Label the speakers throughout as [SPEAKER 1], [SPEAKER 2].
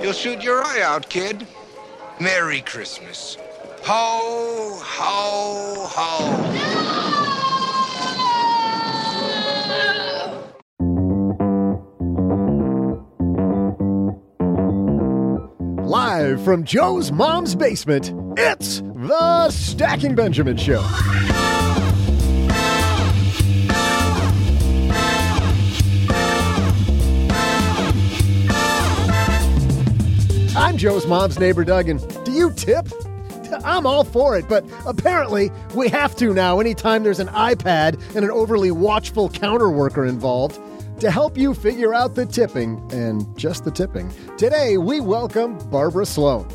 [SPEAKER 1] You'll shoot your eye out, kid. Merry Christmas. Ho, ho, ho.
[SPEAKER 2] Live from Joe's mom's basement, it's the Stacking Benjamins Show. I'm Joe's mom's neighbor, Doug, and do you tip? I'm all for it, but apparently we have to now anytime there's an iPad and an overly watchful counter worker involved. To help you figure out the tipping, and just the tipping, today we welcome Barbara Sloan.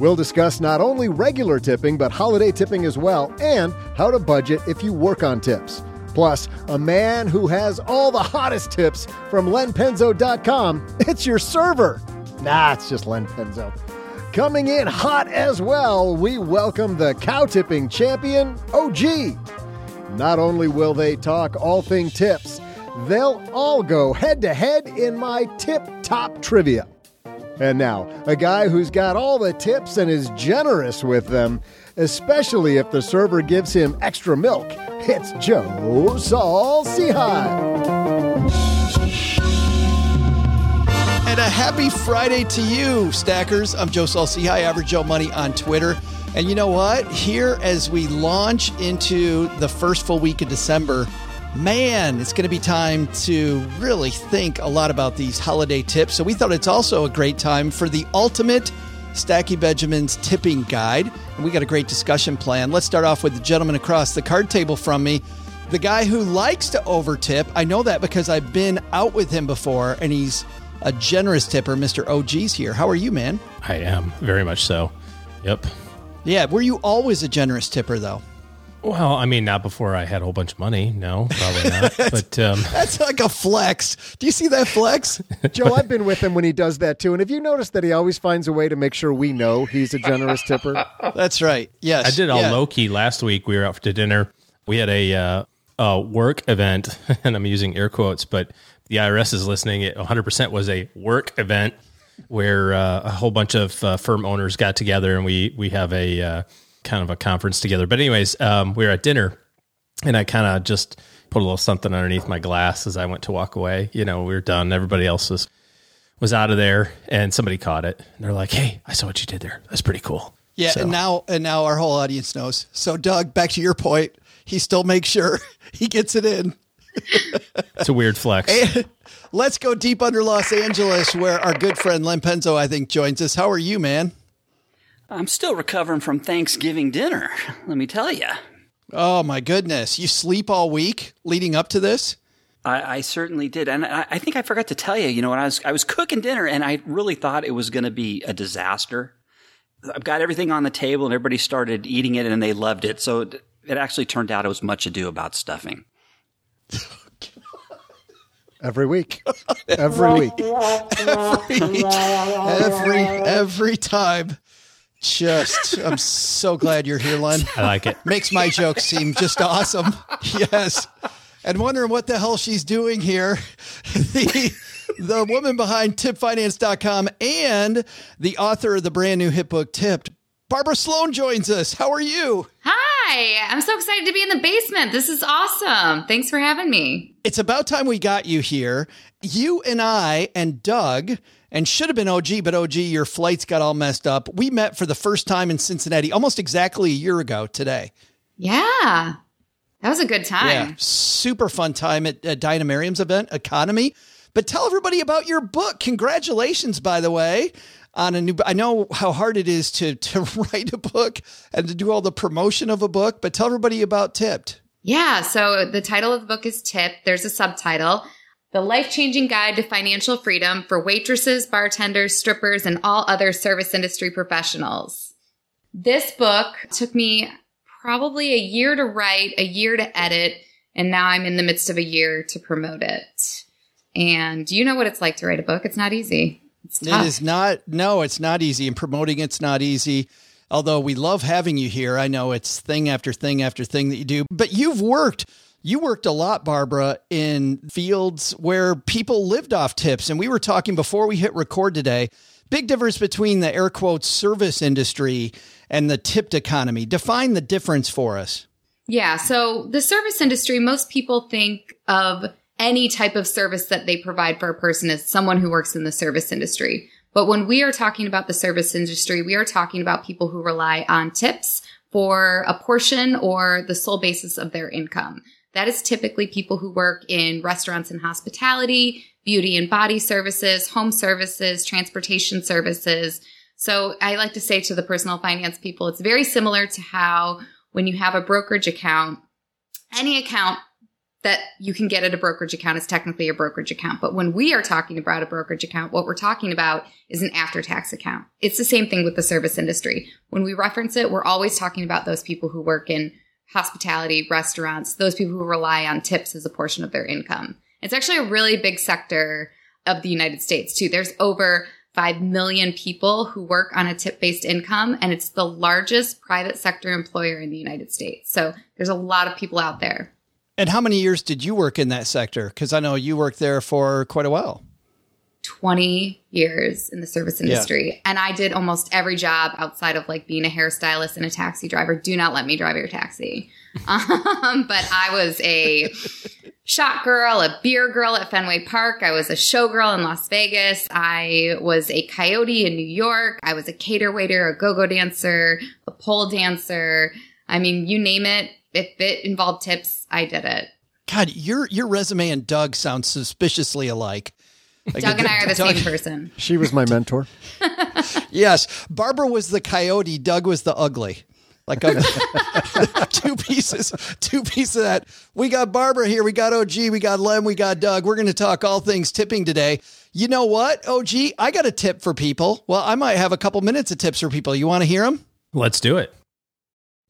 [SPEAKER 2] We'll discuss not only regular tipping, but holiday tipping as well, and how to budget if you work on tips. Plus, a man who has all the hottest tips from lenpenzo.com. It's your server. Nah, it's just Len Penzo. Coming in hot as well, we welcome the cow tipping champion, OG. Not only will they talk all thing tips, they'll all go head to head in my tip top trivia. And now, a guy who's got all the tips and is generous with them, especially if the server gives him extra milk. It's Joe Saul Sehy.
[SPEAKER 3] And a happy Friday to you, stackers. I'm Joe Saul-Sehy, Average Joe Money on Twitter. And you know what? Here, as we launch into the first full week of December, man, it's going to be time to really think a lot about these holiday tips. So we thought it's also a great time for the ultimate Stacking Benjamins tipping guide. And we got a great discussion plan. Let's start off with the gentleman across the card table from me. The guy who likes to overtip. I know that because I've been out with him before and he's a generous tipper. Mr. OG's here. How are you, man?
[SPEAKER 4] I am very much so. Yep.
[SPEAKER 3] Yeah. Were you always a generous tipper, though?
[SPEAKER 4] Well, I mean, not before I had a whole bunch of money. No, probably not. but um,
[SPEAKER 3] That's like a flex. Do you see that flex?
[SPEAKER 2] Joe, I've been with him when he does that too. And have you noticed that he always finds a way to make sure we know he's a generous tipper?
[SPEAKER 3] That's right. Yes.
[SPEAKER 4] I did all
[SPEAKER 3] Yeah.
[SPEAKER 4] low key last week. We were out to dinner. We had a uh, a work event, and I'm using air quotes, but the IRS is listening. It 100% was a work event where uh, a whole bunch of uh, firm owners got together, and we we have a uh, kind of a conference together. But anyways, um, we were at dinner, and I kind of just put a little something underneath my glass as I went to walk away. You know, we were done. Everybody else was was out of there, and somebody caught it. And they're like, "Hey, I saw what you did there. That's pretty cool."
[SPEAKER 3] Yeah.
[SPEAKER 4] So-
[SPEAKER 3] And now, and now our whole audience knows. So, Doug, back to your point, he still makes sure he gets it in.
[SPEAKER 4] It's a weird flex.
[SPEAKER 3] Let's go deep under Los Angeles, where our good friend Len Penzo, I think, joins us. How are you, man?
[SPEAKER 5] I'm still recovering from Thanksgiving dinner, let me tell you.
[SPEAKER 3] Oh my goodness! You sleep all week leading up to this.
[SPEAKER 5] I, I certainly did, and I, I think I forgot to tell you. You know, when I was I was cooking dinner, and I really thought it was going to be a disaster. I've got everything on the table, and everybody started eating it, and they loved it. So it, it actually turned out it was much ado about stuffing.
[SPEAKER 2] Every week. Every week.
[SPEAKER 3] every every every time. just, I'm so glad you're here, Len.
[SPEAKER 4] I like it.
[SPEAKER 3] Makes my jokes seem just awesome. Yes. And wondering what the hell she's doing here. The, the woman behind tippedfinance.com and the author of the brand new hit book Tipped, Barbara Sloan joins us. How are you?
[SPEAKER 6] Hi, I'm so excited to be in the basement. This is awesome. Thanks for having me.
[SPEAKER 3] It's about time we got you here. You and I and Doug, and should have been OG, but OG, your flights got all messed up. We met for the first time in Cincinnati almost exactly a year ago today.
[SPEAKER 6] Yeah, that was a good time.
[SPEAKER 3] Yeah, super fun time at, at Diania Merriam's event, EconoMe. But tell everybody about your book. Congratulations, by the way, on a new. I know how hard it is to to write a book and to do all the promotion of a book, but tell everybody about Tipped.
[SPEAKER 6] Yeah, so the title of the book is Tipped. There's a subtitle The Life Changing Guide to Financial Freedom for Waitresses, Bartenders, Strippers, and All Other Service Industry Professionals. This book took me probably a year to write, a year to edit, and now I'm in the midst of a year to promote it. And you know what it's like to write a book. It's not easy.
[SPEAKER 3] It is not. No, it's not easy, and promoting it's not easy. Although we love having you here, I know it's thing after thing after thing that you do. But you've worked. You worked a lot, Barbara, in fields where people lived off tips. And we were talking before we hit record today. Big difference between the air quotes service industry and the tipped economy. Define the difference for us.
[SPEAKER 6] Yeah. So the service industry, most people think of any type of service that they provide for a person as someone who works in the service industry. But when we are talking about the service industry, we are talking about people who rely on tips for a portion or the sole basis of their income. That is typically people who work in restaurants and hospitality, beauty and body services, home services, transportation services. So I like to say to the personal finance people, it's very similar to how when you have a brokerage account, any account that you can get at a brokerage account is technically a brokerage account. But when we are talking about a brokerage account, what we're talking about is an after tax account. It's the same thing with the service industry. When we reference it, we're always talking about those people who work in hospitality, restaurants, those people who rely on tips as a portion of their income. It's actually a really big sector of the United States too. There's over 5 million people who work on a tip based income, and it's the largest private sector employer in the United States. So there's a lot of people out there.
[SPEAKER 3] And how many years did you work in that sector? Because I know you worked there for quite a while.
[SPEAKER 6] 20 years in the service industry. Yeah. And I did almost every job outside of like being a hairstylist and a taxi driver. Do not let me drive your taxi. Um, but I was a shot girl, a beer girl at Fenway Park. I was a showgirl in Las Vegas. I was a coyote in New York. I was a cater waiter, a go-go dancer, a pole dancer. I mean, you name it. If it involved tips, I did it.
[SPEAKER 3] God, your your resume and Doug sound suspiciously alike.
[SPEAKER 6] Like Doug and I are the Doug, same person.
[SPEAKER 2] She was my mentor.
[SPEAKER 3] yes, Barbara was the coyote. Doug was the ugly. Like a, two pieces, two pieces of that. We got Barbara here. We got OG. We got Len. We got Doug. We're going to talk all things tipping today. You know what, OG? I got a tip for people. Well, I might have a couple minutes of tips for people. You want to hear them?
[SPEAKER 4] Let's do it.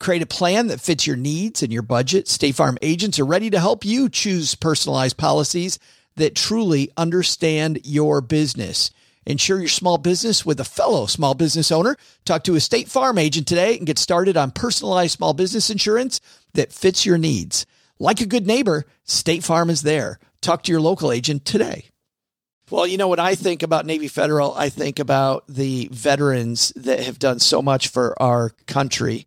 [SPEAKER 3] Create a plan that fits your needs and your budget. State Farm agents are ready to help you choose personalized policies that truly understand your business. Insure your small business with a fellow small business owner. Talk to a State Farm agent today and get started on personalized small business insurance that fits your needs. Like a good neighbor, State Farm is there. Talk to your local agent today. Well, you know what I think about Navy Federal? I think about the veterans that have done so much for our country.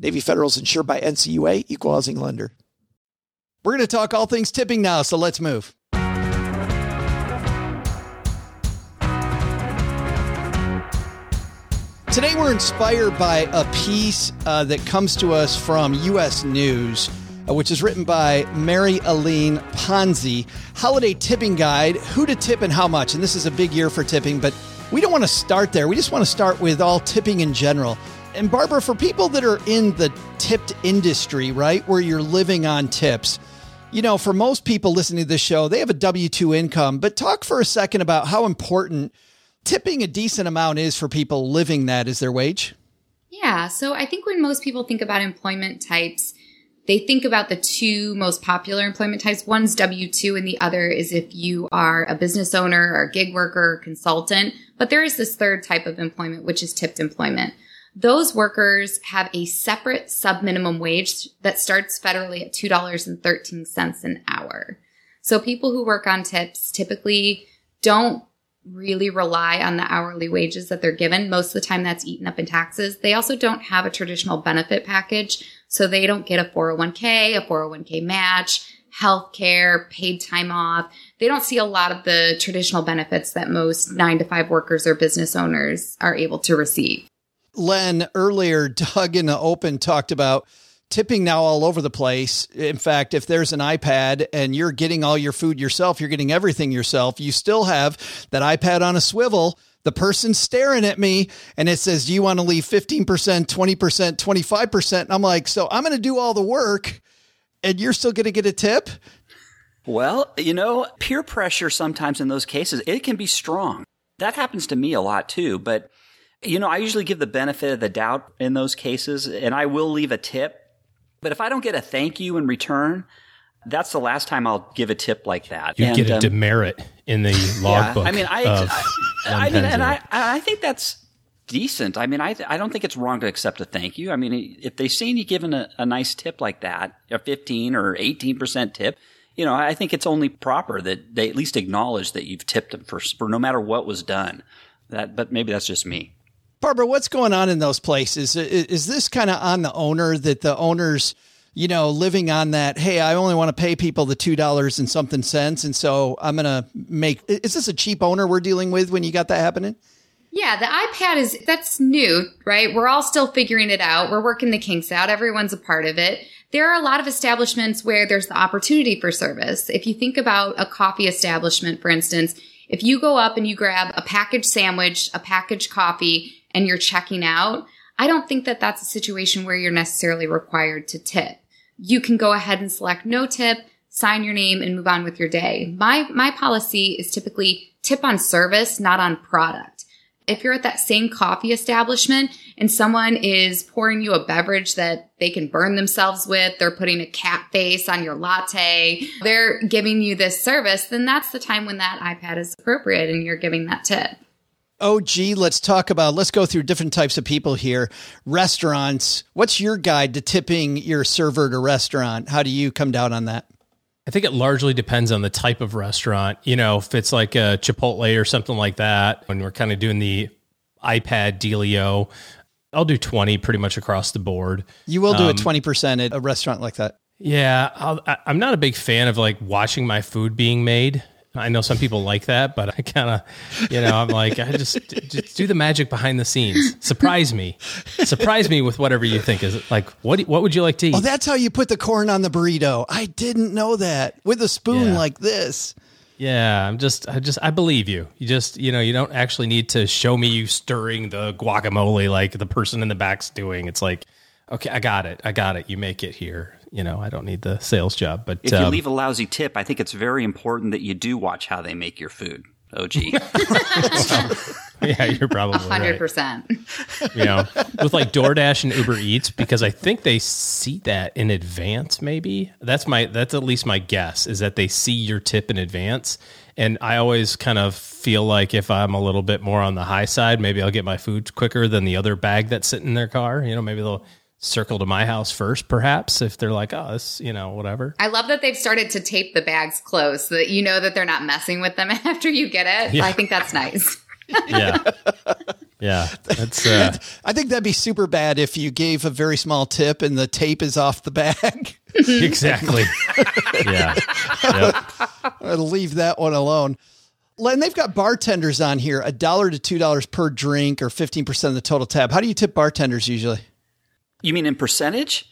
[SPEAKER 3] Navy Federal is insured by NCUA, equal housing lender. We're going to talk all things tipping now, so let's move. Today, we're inspired by a piece uh, that comes to us from U.S. News, uh, which is written by Mary Aline Ponzi. Holiday Tipping Guide Who to Tip and How Much. And this is a big year for tipping, but we don't want to start there. We just want to start with all tipping in general. And Barbara, for people that are in the tipped industry, right, where you're living on tips, you know, for most people listening to this show, they have a W 2 income, but talk for a second about how important tipping a decent amount is for people living that as their wage?
[SPEAKER 6] Yeah. So I think when most people think about employment types, they think about the two most popular employment types. One's W 2, and the other is if you are a business owner or a gig worker or consultant. But there is this third type of employment, which is tipped employment. Those workers have a separate sub minimum wage that starts federally at $2.13 an hour. So people who work on tips typically don't really rely on the hourly wages that they're given. Most of the time that's eaten up in taxes. They also don't have a traditional benefit package. So they don't get a 401k, a 401k match, health care, paid time off. They don't see a lot of the traditional benefits that most nine to five workers or business owners are able to receive.
[SPEAKER 3] Len, earlier, Doug in the open talked about tipping now all over the place. In fact, if there's an iPad and you're getting all your food yourself, you're getting everything yourself, you still have that iPad on a swivel. The person staring at me and it says, Do you want to leave 15%, 20%, 25%? And I'm like, So I'm going to do all the work and you're still going to get a tip?
[SPEAKER 5] Well, you know, peer pressure sometimes in those cases, it can be strong. That happens to me a lot too. But, you know, I usually give the benefit of the doubt in those cases and I will leave a tip but if I don't get a thank you in return, that's the last time I'll give a tip like that.
[SPEAKER 4] You and, get a um, demerit in the logbook.
[SPEAKER 5] Yeah, I mean, I, I, I mean, and I, I think that's decent. I mean, I, I don't think it's wrong to accept a thank you. I mean, if they've seen you giving a, a nice tip like that, a 15 or 18% tip, you know, I think it's only proper that they at least acknowledge that you've tipped them for, for no matter what was done. That, but maybe that's just me.
[SPEAKER 3] Barbara, what's going on in those places? Is, is this kind of on the owner that the owners, you know, living on that, hey, I only want to pay people the $2 and something cents. And so I'm going to make, is this a cheap owner we're dealing with when you got that happening?
[SPEAKER 6] Yeah, the iPad is, that's new, right? We're all still figuring it out. We're working the kinks out. Everyone's a part of it. There are a lot of establishments where there's the opportunity for service. If you think about a coffee establishment, for instance, if you go up and you grab a packaged sandwich, a packaged coffee, and you're checking out, I don't think that that's a situation where you're necessarily required to tip. You can go ahead and select no tip, sign your name and move on with your day. My, my policy is typically tip on service, not on product. If you're at that same coffee establishment and someone is pouring you a beverage that they can burn themselves with, they're putting a cat face on your latte, they're giving you this service, then that's the time when that iPad is appropriate and you're giving that tip.
[SPEAKER 3] Oh, gee, let's talk about, let's go through different types of people here. Restaurants. What's your guide to tipping your server at a restaurant? How do you come down on that?
[SPEAKER 4] I think it largely depends on the type of restaurant. You know, if it's like a Chipotle or something like that, when we're kind of doing the iPad dealio, I'll do 20 pretty much across the board.
[SPEAKER 3] You will do um, a 20% at a restaurant like that.
[SPEAKER 4] Yeah. i am not a big fan of like watching my food being made. I know some people like that, but I kind of, you know, I'm like, I just, just do the magic behind the scenes. Surprise me, surprise me with whatever you think is like. What what would you like to oh, eat?
[SPEAKER 3] Oh, that's how you put the corn on the burrito. I didn't know that with a spoon yeah. like this.
[SPEAKER 4] Yeah, I'm just, I just, I believe you. You just, you know, you don't actually need to show me you stirring the guacamole like the person in the back's doing. It's like, okay, I got it, I got it. You make it here you know, I don't need the sales job. But
[SPEAKER 5] if you um, leave a lousy tip, I think it's very important that you do watch how they make your food. OG.
[SPEAKER 4] yeah, you're probably 100%. you know, with like DoorDash and Uber Eats because I think they see that in advance. Maybe that's my that's at least my guess is that they see your tip in advance. And I always kind of feel like if I'm a little bit more on the high side, maybe I'll get my food quicker than the other bag that's sitting in their car. You know, maybe they'll circle to my house first, perhaps if they're like, oh, this, you know, whatever.
[SPEAKER 6] I love that they've started to tape the bags closed so that you know that they're not messing with them after you get it.
[SPEAKER 4] Yeah.
[SPEAKER 6] I think that's nice.
[SPEAKER 4] yeah. Yeah. That's, uh,
[SPEAKER 3] I think that'd be super bad if you gave a very small tip and the tape is off the bag.
[SPEAKER 4] exactly. yeah. Yep.
[SPEAKER 3] I'll leave that one alone. And they've got bartenders on here, a dollar to two dollars per drink or fifteen percent of the total tab. How do you tip bartenders usually?
[SPEAKER 5] You mean in percentage?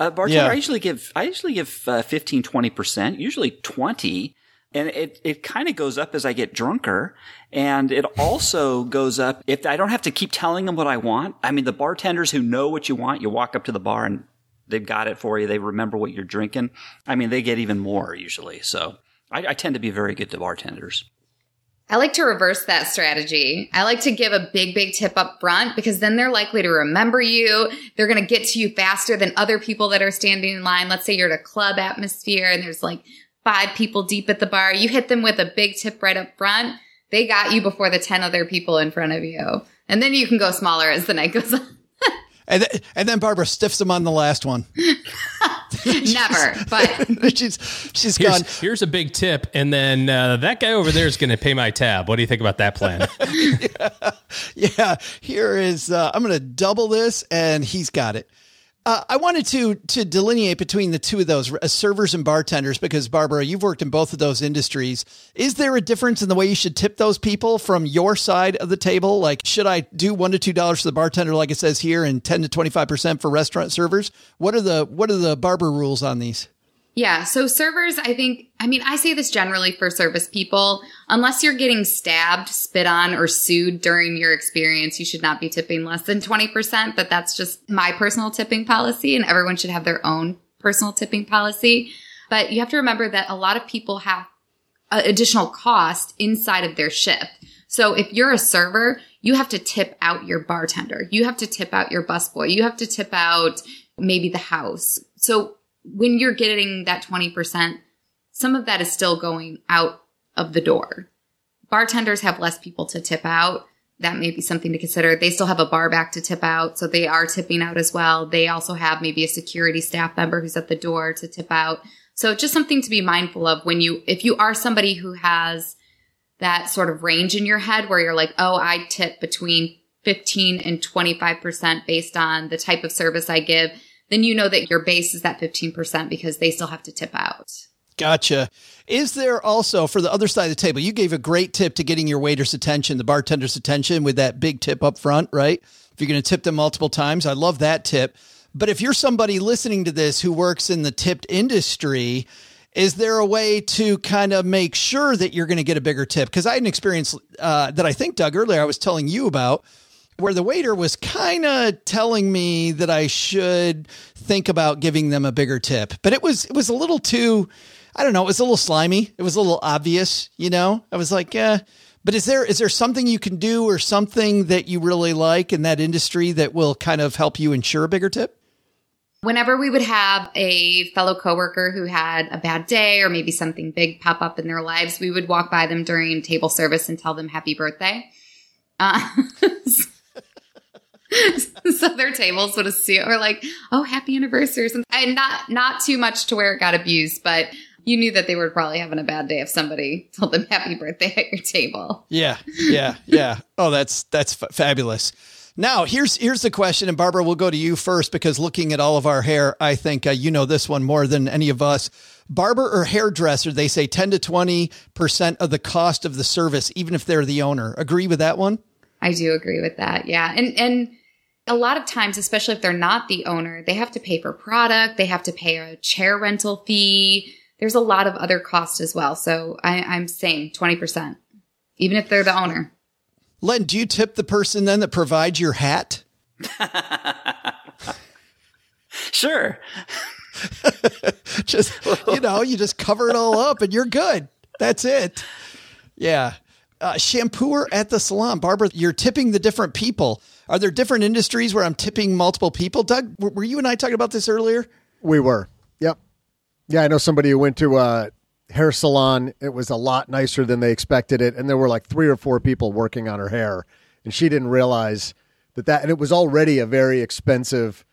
[SPEAKER 5] Uh, bartender,
[SPEAKER 3] Yeah.
[SPEAKER 5] I usually give I usually give uh, 15 20 percent, usually twenty, and it it kind of goes up as I get drunker, and it also goes up if I don't have to keep telling them what I want. I mean, the bartenders who know what you want, you walk up to the bar and they've got it for you. They remember what you're drinking. I mean, they get even more usually. So I, I tend to be very good to bartenders.
[SPEAKER 6] I like to reverse that strategy. I like to give a big, big tip up front because then they're likely to remember you. They're going to get to you faster than other people that are standing in line. Let's say you're at a club atmosphere and there's like five people deep at the bar. You hit them with a big tip right up front. They got you before the 10 other people in front of you. And then you can go smaller as the night goes on.
[SPEAKER 3] And th- and then Barbara stiffs them on the last one.
[SPEAKER 6] Never, but
[SPEAKER 3] she's she's gone.
[SPEAKER 4] Here's, here's a big tip. And then uh, that guy over there is going to pay my tab. What do you think about that plan?
[SPEAKER 3] Yeah, here is. Uh, I'm going to double this, and he's got it. Uh, I wanted to to delineate between the two of those uh, servers and bartenders because Barbara, you've worked in both of those industries. Is there a difference in the way you should tip those people from your side of the table? Like, should I do one to two dollars for the bartender, like it says here, and ten to twenty five percent for restaurant servers? What are the what are the Barbara rules on these?
[SPEAKER 6] Yeah. So servers, I think, I mean, I say this generally for service people. Unless you're getting stabbed, spit on, or sued during your experience, you should not be tipping less than 20%. But that's just my personal tipping policy and everyone should have their own personal tipping policy. But you have to remember that a lot of people have additional cost inside of their shift. So if you're a server, you have to tip out your bartender. You have to tip out your busboy. You have to tip out maybe the house. So when you're getting that 20%, some of that is still going out of the door. Bartenders have less people to tip out. That may be something to consider. They still have a bar back to tip out, so they are tipping out as well. They also have maybe a security staff member who's at the door to tip out. So just something to be mindful of when you, if you are somebody who has that sort of range in your head where you're like, oh, I tip between 15 and 25% based on the type of service I give, then you know that your base is that 15% because they still have to tip out.
[SPEAKER 3] Gotcha. Is there also for the other side of the table? You gave a great tip to getting your waiter's attention, the bartender's attention with that big tip up front, right? If you're going to tip them multiple times, I love that tip. But if you're somebody listening to this who works in the tipped industry, is there a way to kind of make sure that you're going to get a bigger tip? Because I had an experience uh, that I think, Doug, earlier I was telling you about where the waiter was kind of telling me that I should think about giving them a bigger tip. But it was it was a little too I don't know, it was a little slimy. It was a little obvious, you know? I was like, yeah. But is there is there something you can do or something that you really like in that industry that will kind of help you ensure a bigger tip?
[SPEAKER 6] Whenever we would have a fellow coworker who had a bad day or maybe something big pop up in their lives, we would walk by them during table service and tell them happy birthday. Uh, so their tables would assume or like, oh, happy anniversary, or something. and not not too much to where it got abused, but you knew that they were probably having a bad day if somebody told them happy birthday at your table.
[SPEAKER 3] Yeah, yeah, yeah. Oh, that's that's f- fabulous. Now, here's here's the question, and Barbara, we'll go to you first because looking at all of our hair, I think uh, you know this one more than any of us. Barber or hairdresser, they say ten to twenty percent of the cost of the service, even if they're the owner. Agree with that one?
[SPEAKER 6] I do agree with that. Yeah. And and a lot of times, especially if they're not the owner, they have to pay for product, they have to pay a chair rental fee. There's a lot of other costs as well. So I, I'm saying 20%, even if they're the owner.
[SPEAKER 3] Len, do you tip the person then that provides your hat?
[SPEAKER 5] Sure.
[SPEAKER 3] just you know, you just cover it all up and you're good. That's it. Yeah. Uh, shampooer at the salon, Barbara. You're tipping the different people. Are there different industries where I'm tipping multiple people? Doug, were were you and I talking about this earlier?
[SPEAKER 2] We were. Yep. Yeah, I know somebody who went to a hair salon. It was a lot nicer than they expected it, and there were like three or four people working on her hair, and she didn't realize that that and it was already a very expensive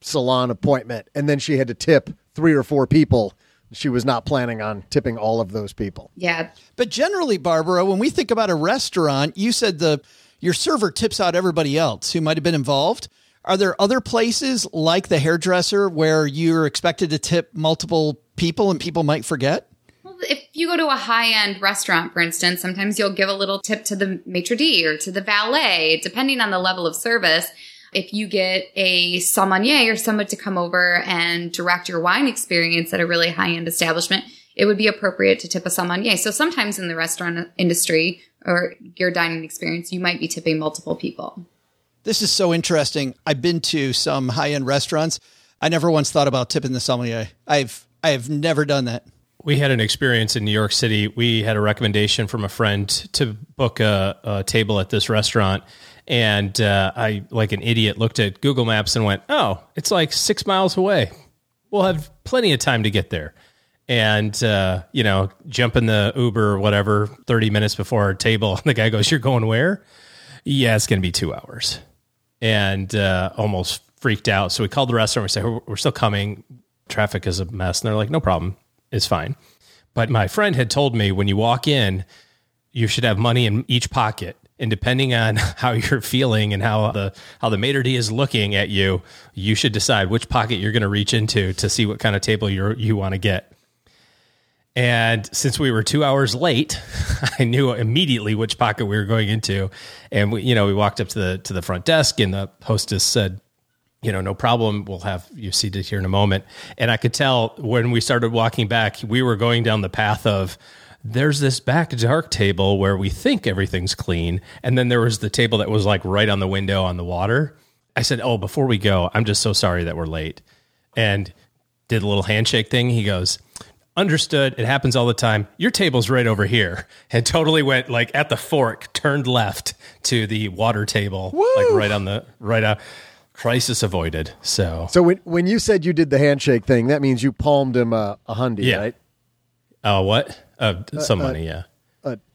[SPEAKER 2] salon appointment, and then she had to tip three or four people. She was not planning on tipping all of those people.
[SPEAKER 6] Yeah.
[SPEAKER 3] But generally, Barbara, when we think about a restaurant, you said the your server tips out everybody else who might have been involved. Are there other places like the hairdresser where you're expected to tip multiple people and people might forget?
[SPEAKER 6] Well, if you go to a high end restaurant, for instance, sometimes you'll give a little tip to the maitre d' or to the valet, depending on the level of service. If you get a sommelier or someone to come over and direct your wine experience at a really high end establishment, it would be appropriate to tip a sommelier. So sometimes in the restaurant industry or your dining experience, you might be tipping multiple people.
[SPEAKER 3] This is so interesting. I've been to some high end restaurants. I never once thought about tipping the sommelier. I've I have never done that.
[SPEAKER 4] We had an experience in New York City. We had a recommendation from a friend to book a, a table at this restaurant. And uh, I, like an idiot, looked at Google Maps and went, oh, it's like six miles away. We'll have plenty of time to get there. And, uh, you know, jump in the Uber or whatever 30 minutes before our table. The guy goes, You're going where? Yeah, it's going to be two hours. And uh, almost freaked out. So we called the restaurant. We said, We're still coming. Traffic is a mess. And they're like, No problem. It's fine. But my friend had told me when you walk in, you should have money in each pocket. And depending on how you're feeling and how the how the maitre d is looking at you, you should decide which pocket you're going to reach into to see what kind of table you you want to get. And since we were two hours late, I knew immediately which pocket we were going into. And we, you know, we walked up to the to the front desk, and the hostess said, "You know, no problem. We'll have you seated here in a moment." And I could tell when we started walking back, we were going down the path of there's this back dark table where we think everything's clean, and then there was the table that was like right on the window on the water. I said, "Oh, before we go, I'm just so sorry that we're late," and did a little handshake thing. He goes understood it happens all the time your table's right over here and totally went like at the fork turned left to the water table like right on the right out crisis avoided so
[SPEAKER 2] So when when you said you did the handshake thing, that means you palmed him a, a hundy,
[SPEAKER 4] Yeah.
[SPEAKER 2] right?
[SPEAKER 4] uh what uh some money yeah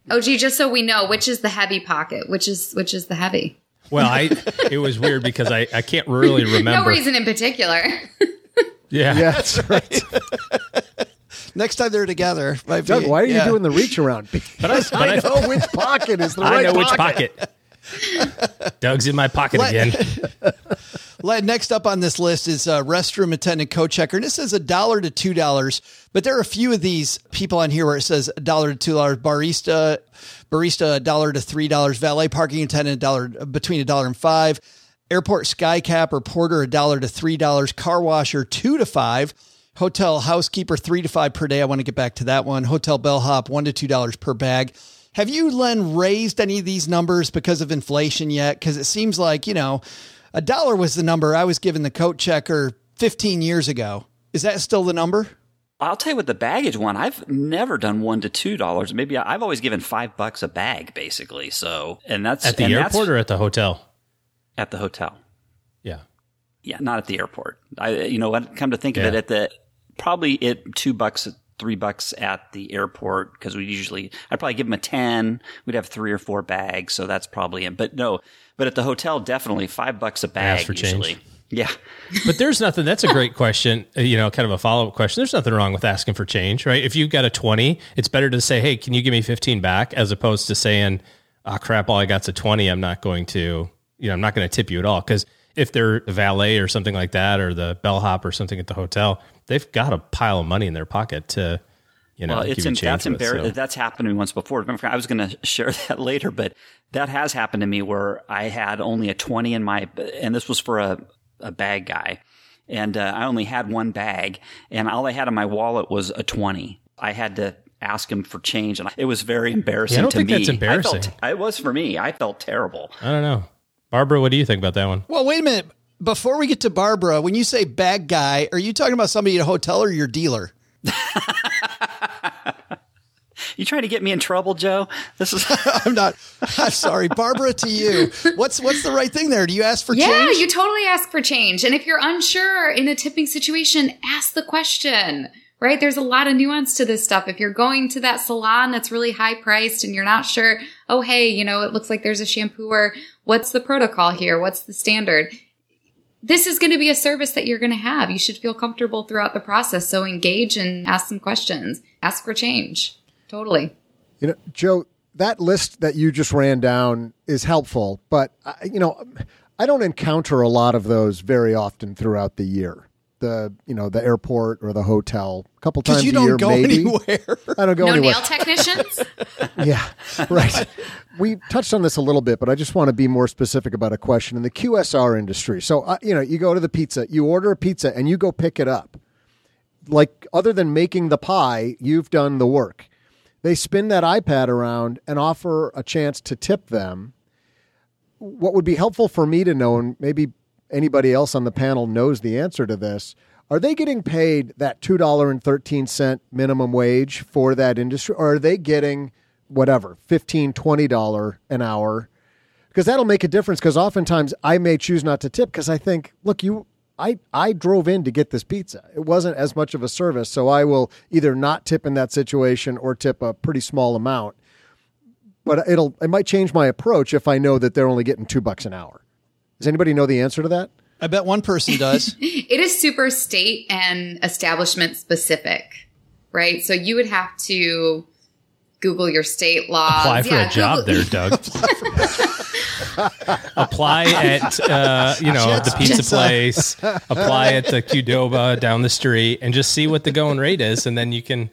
[SPEAKER 6] Oh, gee, just so we know, which is the heavy pocket, which is which is the heavy.
[SPEAKER 4] well i it was weird because i i can't really remember.
[SPEAKER 6] No
[SPEAKER 4] remember
[SPEAKER 6] reason in particular.
[SPEAKER 4] yeah
[SPEAKER 2] Yeah, that's right.
[SPEAKER 3] Next time they're together, might be-
[SPEAKER 2] why are you
[SPEAKER 3] yeah.
[SPEAKER 2] doing the reach around? Because
[SPEAKER 4] but
[SPEAKER 2] I
[SPEAKER 4] I-
[SPEAKER 2] know which pocket is the
[SPEAKER 4] i
[SPEAKER 2] right
[SPEAKER 4] know which
[SPEAKER 2] pocket.
[SPEAKER 4] pocket doug's in my pocket
[SPEAKER 3] Let-
[SPEAKER 4] again
[SPEAKER 3] Le- Next up on this list is uh, restroom attendant coat checker. And this is a dollar to two dollars, but there are a few of these people on here where it says a dollar to two dollars. Barista, barista, a dollar to three dollars. Valet parking attendant, a dollar between a dollar and five. Airport sky cap or porter, a dollar to three dollars. Car washer, two to five. Hotel housekeeper, three to five per day. I want to get back to that one. Hotel bellhop, one to two dollars per bag. Have you, Len, raised any of these numbers because of inflation yet? Because it seems like, you know, a dollar was the number I was given the coat checker 15 years ago. Is that still the number?
[SPEAKER 5] I'll tell you what the baggage one. I've never done one to two dollars. Maybe I- I've always given five bucks a bag, basically. So, and that's
[SPEAKER 4] at the airport or at the hotel
[SPEAKER 5] at the hotel.
[SPEAKER 4] yeah
[SPEAKER 5] Yeah, not at the airport. I, you know, what? Come to think
[SPEAKER 4] Yeah.
[SPEAKER 5] of it, at the probably it two bucks, three bucks at the airport because we usually I'd probably give them a ten. We'd have three or four bags, so that's probably it. But no, but at the hotel, definitely five bucks a bag.
[SPEAKER 4] For change.
[SPEAKER 5] Yeah,
[SPEAKER 4] But there's nothing. That's a great question. uh, You know, kind of a follow up question. There's nothing wrong with asking for change, right? If you've got a twenty, it's better to say, "Hey, can you give me fifteen back?" as opposed to saying, "Ah, crap, all I got's a twenty. I'm not going to, you know, I'm not going to tip you at all." Because if they're the valet or something like that, or the bellhop or something at the hotel, they've got a pile of money in their pocket to, you know,
[SPEAKER 5] well,
[SPEAKER 4] give
[SPEAKER 5] it's
[SPEAKER 4] you
[SPEAKER 5] em-
[SPEAKER 4] change
[SPEAKER 5] that's embarrassing.
[SPEAKER 4] so.
[SPEAKER 5] That's happened to me once before. Remember, I was going to share that later, but that has happened to me where I had only a twenty in my, and this was for a a bag guy, and uh, I only had one bag, and all I had in my wallet was a twenty. I had to ask him for change, and it was very embarrassing
[SPEAKER 4] Yeah, I don't
[SPEAKER 5] to
[SPEAKER 4] think
[SPEAKER 5] me.
[SPEAKER 4] that's embarrassing.
[SPEAKER 5] I felt, it was for me. I felt terrible.
[SPEAKER 4] I don't know, Barbara. What do you think about that one?
[SPEAKER 3] Well, wait a minute. Before we get to Barbara, when you say bag guy, are you talking about somebody at a hotel or your dealer?
[SPEAKER 5] You trying to get me in trouble, Joe? This is.
[SPEAKER 3] I'm not. I'm sorry, Barbara. To you, what's what's the right thing there? Do you ask for change?
[SPEAKER 6] yeah,
[SPEAKER 3] change?
[SPEAKER 6] you totally ask for change. And if you're unsure in a tipping situation, ask the question. Right? There's a lot of nuance to this stuff. If you're going to that salon that's really high priced and you're not sure, oh hey, you know, it looks like there's a shampoo or what's the protocol here? What's the standard? This is going to be a service that you're going to have. You should feel comfortable throughout the process. So engage and ask some questions. Ask for change. Totally.
[SPEAKER 2] You know, Joe, that list that you just ran down is helpful, but I, you know, I don't encounter a lot of those very often throughout the year. The you know the airport or the hotel a couple times
[SPEAKER 3] you
[SPEAKER 2] a
[SPEAKER 3] don't
[SPEAKER 2] year,
[SPEAKER 3] go
[SPEAKER 2] maybe.
[SPEAKER 3] anywhere.
[SPEAKER 2] I don't go anywhere.
[SPEAKER 6] no
[SPEAKER 2] anywhere.
[SPEAKER 6] nail technicians?
[SPEAKER 2] Yeah, right. we touched on this a little bit, but I just want to be more specific about a question in the QSR industry. So, uh, you know, you go to the pizza, you order a pizza, and you go pick it up. Like, other than making the pie, you've done the work. They spin that iPad around and offer a chance to tip them. What would be helpful for me to know, and maybe anybody else on the panel knows the answer to this, are they getting paid that $2.13 minimum wage for that industry, or are they getting whatever, $15, $20 an hour? Because that'll make a difference. Because oftentimes I may choose not to tip because I think, look, you, I, I drove in to get this pizza. It wasn't as much of a service, so I will either not tip in that situation or tip a pretty small amount. But it'll, it might change my approach if I know that they're only getting two bucks an hour. Does anybody know the answer to that?
[SPEAKER 3] I bet one person does.
[SPEAKER 6] it is super state and establishment specific, right? So you would have to Google your state law.
[SPEAKER 4] Apply for
[SPEAKER 6] Yeah,
[SPEAKER 4] a job
[SPEAKER 6] Google-
[SPEAKER 4] there, Doug. apply at uh, you know the pizza place. Apply at the Qdoba down the street, and just see what the going rate is, and then you can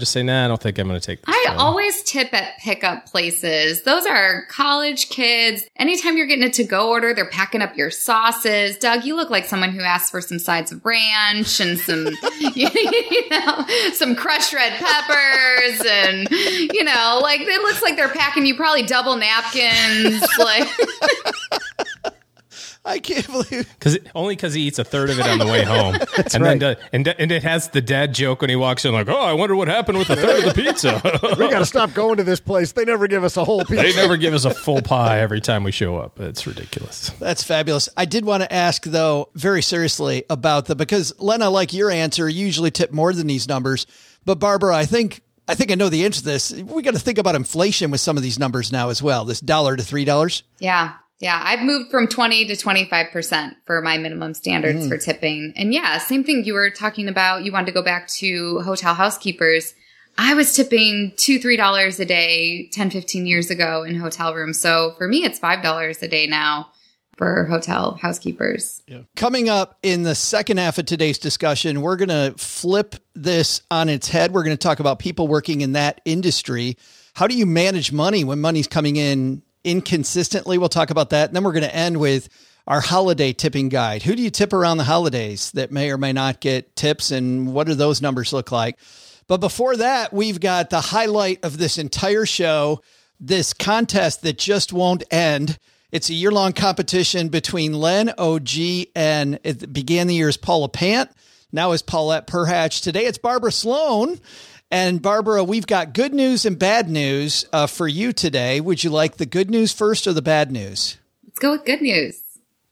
[SPEAKER 4] just say, "Nah, I don't think I'm going to take." This
[SPEAKER 6] I
[SPEAKER 4] job."
[SPEAKER 6] always tip at pickup places. Those are college kids. Anytime you're getting a to go order, they're packing up your sauces. Doug, you look like someone who asks for some sides of ranch and some, you know, some crushed red peppers and, you know, like it looks like they're packing you probably double napkins. Like,
[SPEAKER 3] I can't believe.
[SPEAKER 4] Cause it, only because he eats a third of it on the way home, and
[SPEAKER 2] right.
[SPEAKER 4] then do- and and it has the dad joke when he walks in, like, "Oh, I wonder what happened with a third of the pizza."
[SPEAKER 2] We got to stop going to this place. They never give us a whole
[SPEAKER 4] pizza.
[SPEAKER 2] they
[SPEAKER 4] never give us a full pie every time we show up. It's ridiculous.
[SPEAKER 3] That's fabulous. I did want to ask though, very seriously about the because Lena, like your answer, you usually tip more than these numbers. But Barbara, I think I think I know the answer to this. We got to think about inflation with some of these numbers now as well. This dollar to three dollars.
[SPEAKER 6] yeah. Yeah, I've moved from 20 to 25% for my minimum standards for mm. tipping. And yeah, same thing you were talking about. You wanted to go back to hotel housekeepers. I was tipping two, three dollars a day 10, 15 years ago in hotel rooms. So for me, it's five dollars a day now for hotel housekeepers.
[SPEAKER 3] Coming up in the second half of today's discussion, we're going to flip this on its head. We're going to talk about people working in that industry. How do you manage money when money's coming in inconsistently? We'll talk about that. And then we're going to end with our holiday tipping guide. Who do you tip around the holidays that may or may not get tips and what do those numbers look like? But before that, we've got the highlight of this entire show, this contest that just won't end. It's a year long competition between Len, OG, and it began the year as Paula Pant. Now is Paulette Perhach. Today it's Barbara Sloan. And Barbara, we've got good news and bad news uh, for you today. Would you like the good news first or the bad news?
[SPEAKER 6] Let's go with good news.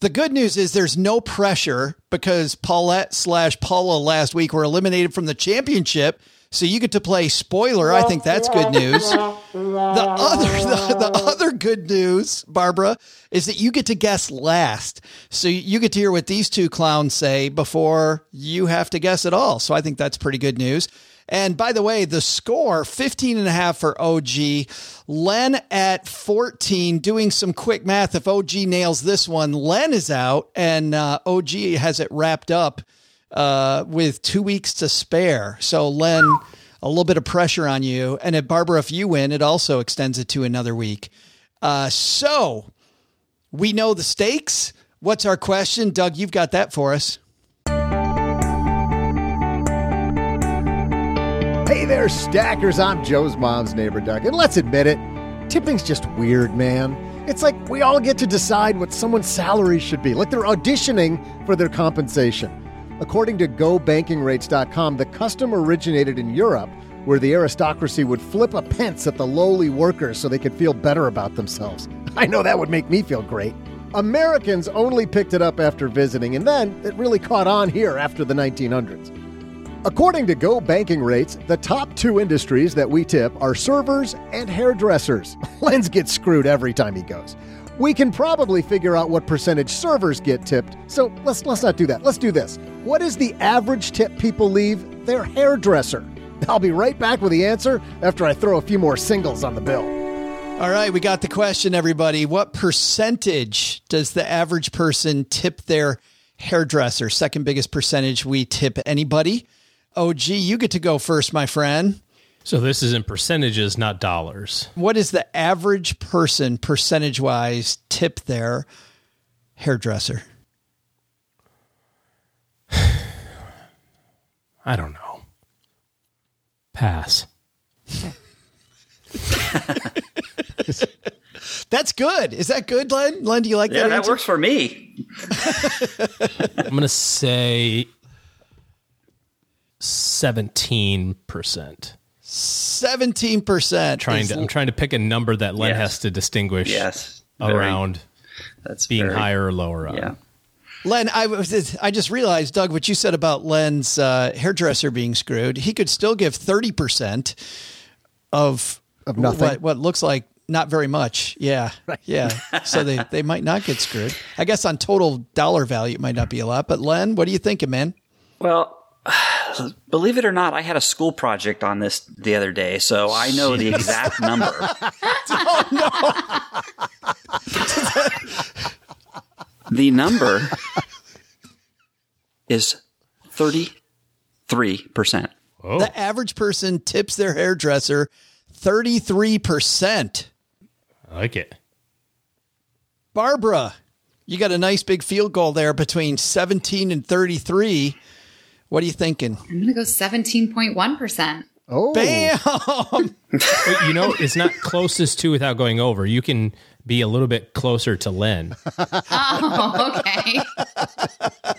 [SPEAKER 3] The good news is there's no pressure because Paulette slash Paula last week were eliminated from the championship. So you get to play spoiler. I think that's good news. The other, the, the other good news, Barbara, is that you get to guess last. So you get to hear what these two clowns say before you have to guess at all. So I think that's pretty good news. And by the way, the score 15 and a half for OG. Len at 14, doing some quick math. If OG nails this one, Len is out and uh, OG has it wrapped up uh, with two weeks to spare. So, Len, a little bit of pressure on you. And if Barbara, if you win, it also extends it to another week. Uh, so, we know the stakes. What's our question? Doug, you've got that for us.
[SPEAKER 2] Hey there, stackers. I'm Joe's mom's neighbor, Doug. And let's admit it, tipping's just weird, man. It's like we all get to decide what someone's salary should be, like they're auditioning for their compensation. According to GoBankingRates.com, the custom originated in Europe where the aristocracy would flip a pence at the lowly workers so they could feel better about themselves. I know that would make me feel great. Americans only picked it up after visiting, and then it really caught on here after the 1900s. According to Go Banking Rates, the top two industries that we tip are servers and hairdressers. Len's gets screwed every time he goes. We can probably figure out what percentage servers get tipped, so let's let's not do that. Let's do this. What is the average tip people leave their hairdresser? I'll be right back with the answer after I throw a few more singles on the bill.
[SPEAKER 3] All right, we got the question, everybody. What percentage does the average person tip their hairdresser? Second biggest percentage we tip anybody. Oh, OG, you get to go first, my friend.
[SPEAKER 4] So this is in percentages, not dollars.
[SPEAKER 3] What is the average person percentage wise tip their hairdresser?
[SPEAKER 4] I don't know. Pass.
[SPEAKER 3] That's good. Is that good, Len? Len, do you like
[SPEAKER 5] Yeah,
[SPEAKER 3] that?
[SPEAKER 5] that works for me.
[SPEAKER 4] I'm going to say 17%.
[SPEAKER 3] Seventeen percent.
[SPEAKER 4] Trying to, I'm trying to pick a number that Len
[SPEAKER 5] Yes.
[SPEAKER 4] has to distinguish
[SPEAKER 5] Yes. Very-
[SPEAKER 4] around
[SPEAKER 5] That's
[SPEAKER 4] being
[SPEAKER 5] very-
[SPEAKER 4] higher or lower. on.
[SPEAKER 5] Yeah.
[SPEAKER 3] Len, I was I just realized, Doug, what you said about Len's uh, hairdresser being screwed. He could still give thirty percent of
[SPEAKER 2] Of nothing.
[SPEAKER 3] What, what looks like not very much. Yeah, yeah. So they they might not get screwed. I guess on total dollar value, it might not be a lot. But Len, what are you thinking, man?
[SPEAKER 5] Well, believe it or not, I had a school project on this the other day, so I know the exact number. oh, no. the number is 33%.
[SPEAKER 4] Oh,
[SPEAKER 3] The average person tips their hairdresser thirty three percent.
[SPEAKER 4] I like it.
[SPEAKER 3] Barbara, you got a nice big field goal there between seventeen and thirty three. What are you thinking?
[SPEAKER 6] I'm going to go 17.1%.
[SPEAKER 2] Oh,
[SPEAKER 3] Bam!
[SPEAKER 4] You know, it's not closest to without going over. You can be a little bit closer to Len.
[SPEAKER 6] Oh, okay.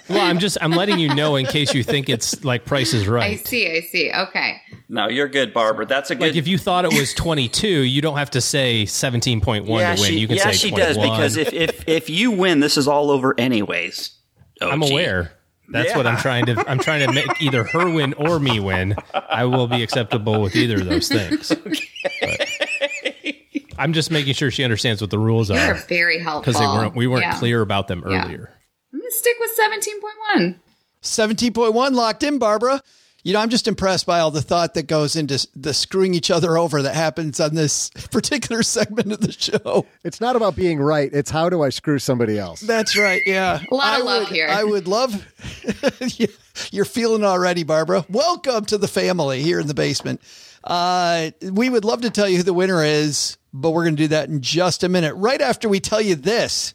[SPEAKER 4] Well, I'm just I'm letting you know in case you think it's like Price is Right.
[SPEAKER 6] I see. I see. Okay.
[SPEAKER 5] No, you're good, Barbara. That's a good.
[SPEAKER 4] Like if you thought it was 22, you don't have to say 17.1
[SPEAKER 5] yeah,
[SPEAKER 4] to win.
[SPEAKER 5] she,
[SPEAKER 4] you can say,
[SPEAKER 5] yeah,
[SPEAKER 4] say
[SPEAKER 5] she
[SPEAKER 4] 21.
[SPEAKER 5] does because if, if if you win, this is all over anyways.
[SPEAKER 4] I'm oh,
[SPEAKER 5] OG.
[SPEAKER 4] aware. That's what I'm trying to. I'm trying to make either her win or me win. I will be acceptable with either of those things. But I'm just making sure she understands what the rules
[SPEAKER 6] You're
[SPEAKER 4] are
[SPEAKER 6] very helpful.
[SPEAKER 4] because they weren't. We weren't
[SPEAKER 6] Yeah.
[SPEAKER 4] clear about them
[SPEAKER 6] Yeah.
[SPEAKER 4] earlier.
[SPEAKER 6] I'm going to stick with 17.1.
[SPEAKER 3] 17.1 locked in, Barbara. You know, I'm just impressed by all the thought that goes into the screwing each other over that happens on this particular segment of the show.
[SPEAKER 2] it's not about being right. It's how do I screw somebody else?
[SPEAKER 3] That's right. Yeah.
[SPEAKER 6] A lot of
[SPEAKER 3] I
[SPEAKER 6] love
[SPEAKER 3] would-
[SPEAKER 6] here.
[SPEAKER 3] I would love. You're feeling already, Barbara. Welcome to the family here in the basement. Uh, we would love to tell you who the winner is, but we're going to do that in just a minute. Right after we tell you this.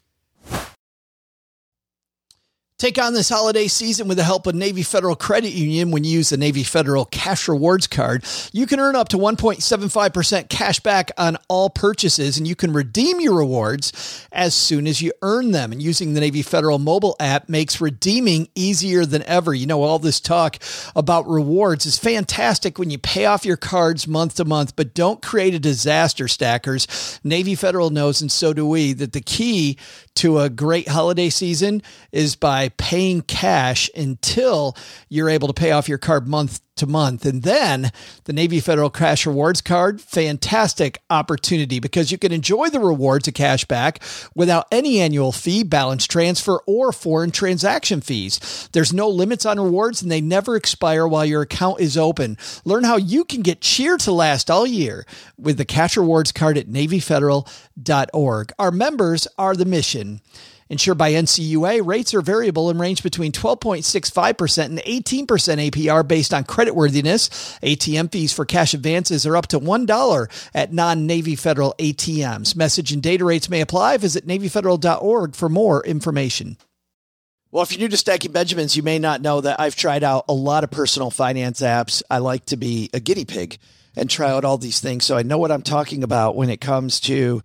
[SPEAKER 3] Take on this holiday season with the help of Navy Federal Credit Union when you use the Navy Federal Cash Rewards Card. You can earn up to 1.75% cash back on all purchases, and you can redeem your rewards as soon as you earn them. And using the Navy Federal mobile app makes redeeming easier than ever. You know, all this talk about rewards is fantastic when you pay off your cards month to month, but don't create a disaster, stackers. Navy Federal knows, and so do we, that the key to a great holiday season is by paying cash until you're able to pay off your card month to month. And then the Navy Federal Cash Rewards Card, fantastic opportunity because you can enjoy the rewards of cash back without any annual fee, balance transfer, or foreign transaction fees. There's no limits on rewards and they never expire while your account is open. Learn how you can get cheer to last all year with the Cash Rewards Card at NavyFederal.org. Our members are the mission. Insured by NCUA, rates are variable and range between 12.65% and 18% APR based on creditworthiness. ATM fees for cash advances are up to $1 at non Navy Federal ATMs. Message and data rates may apply. Visit NavyFederal.org for more information. Well, if you're new to Stacking Benjamins, you may not know that I've tried out a lot of personal finance apps. I like to be a guinea pig and try out all these things. So I know what I'm talking about when it comes to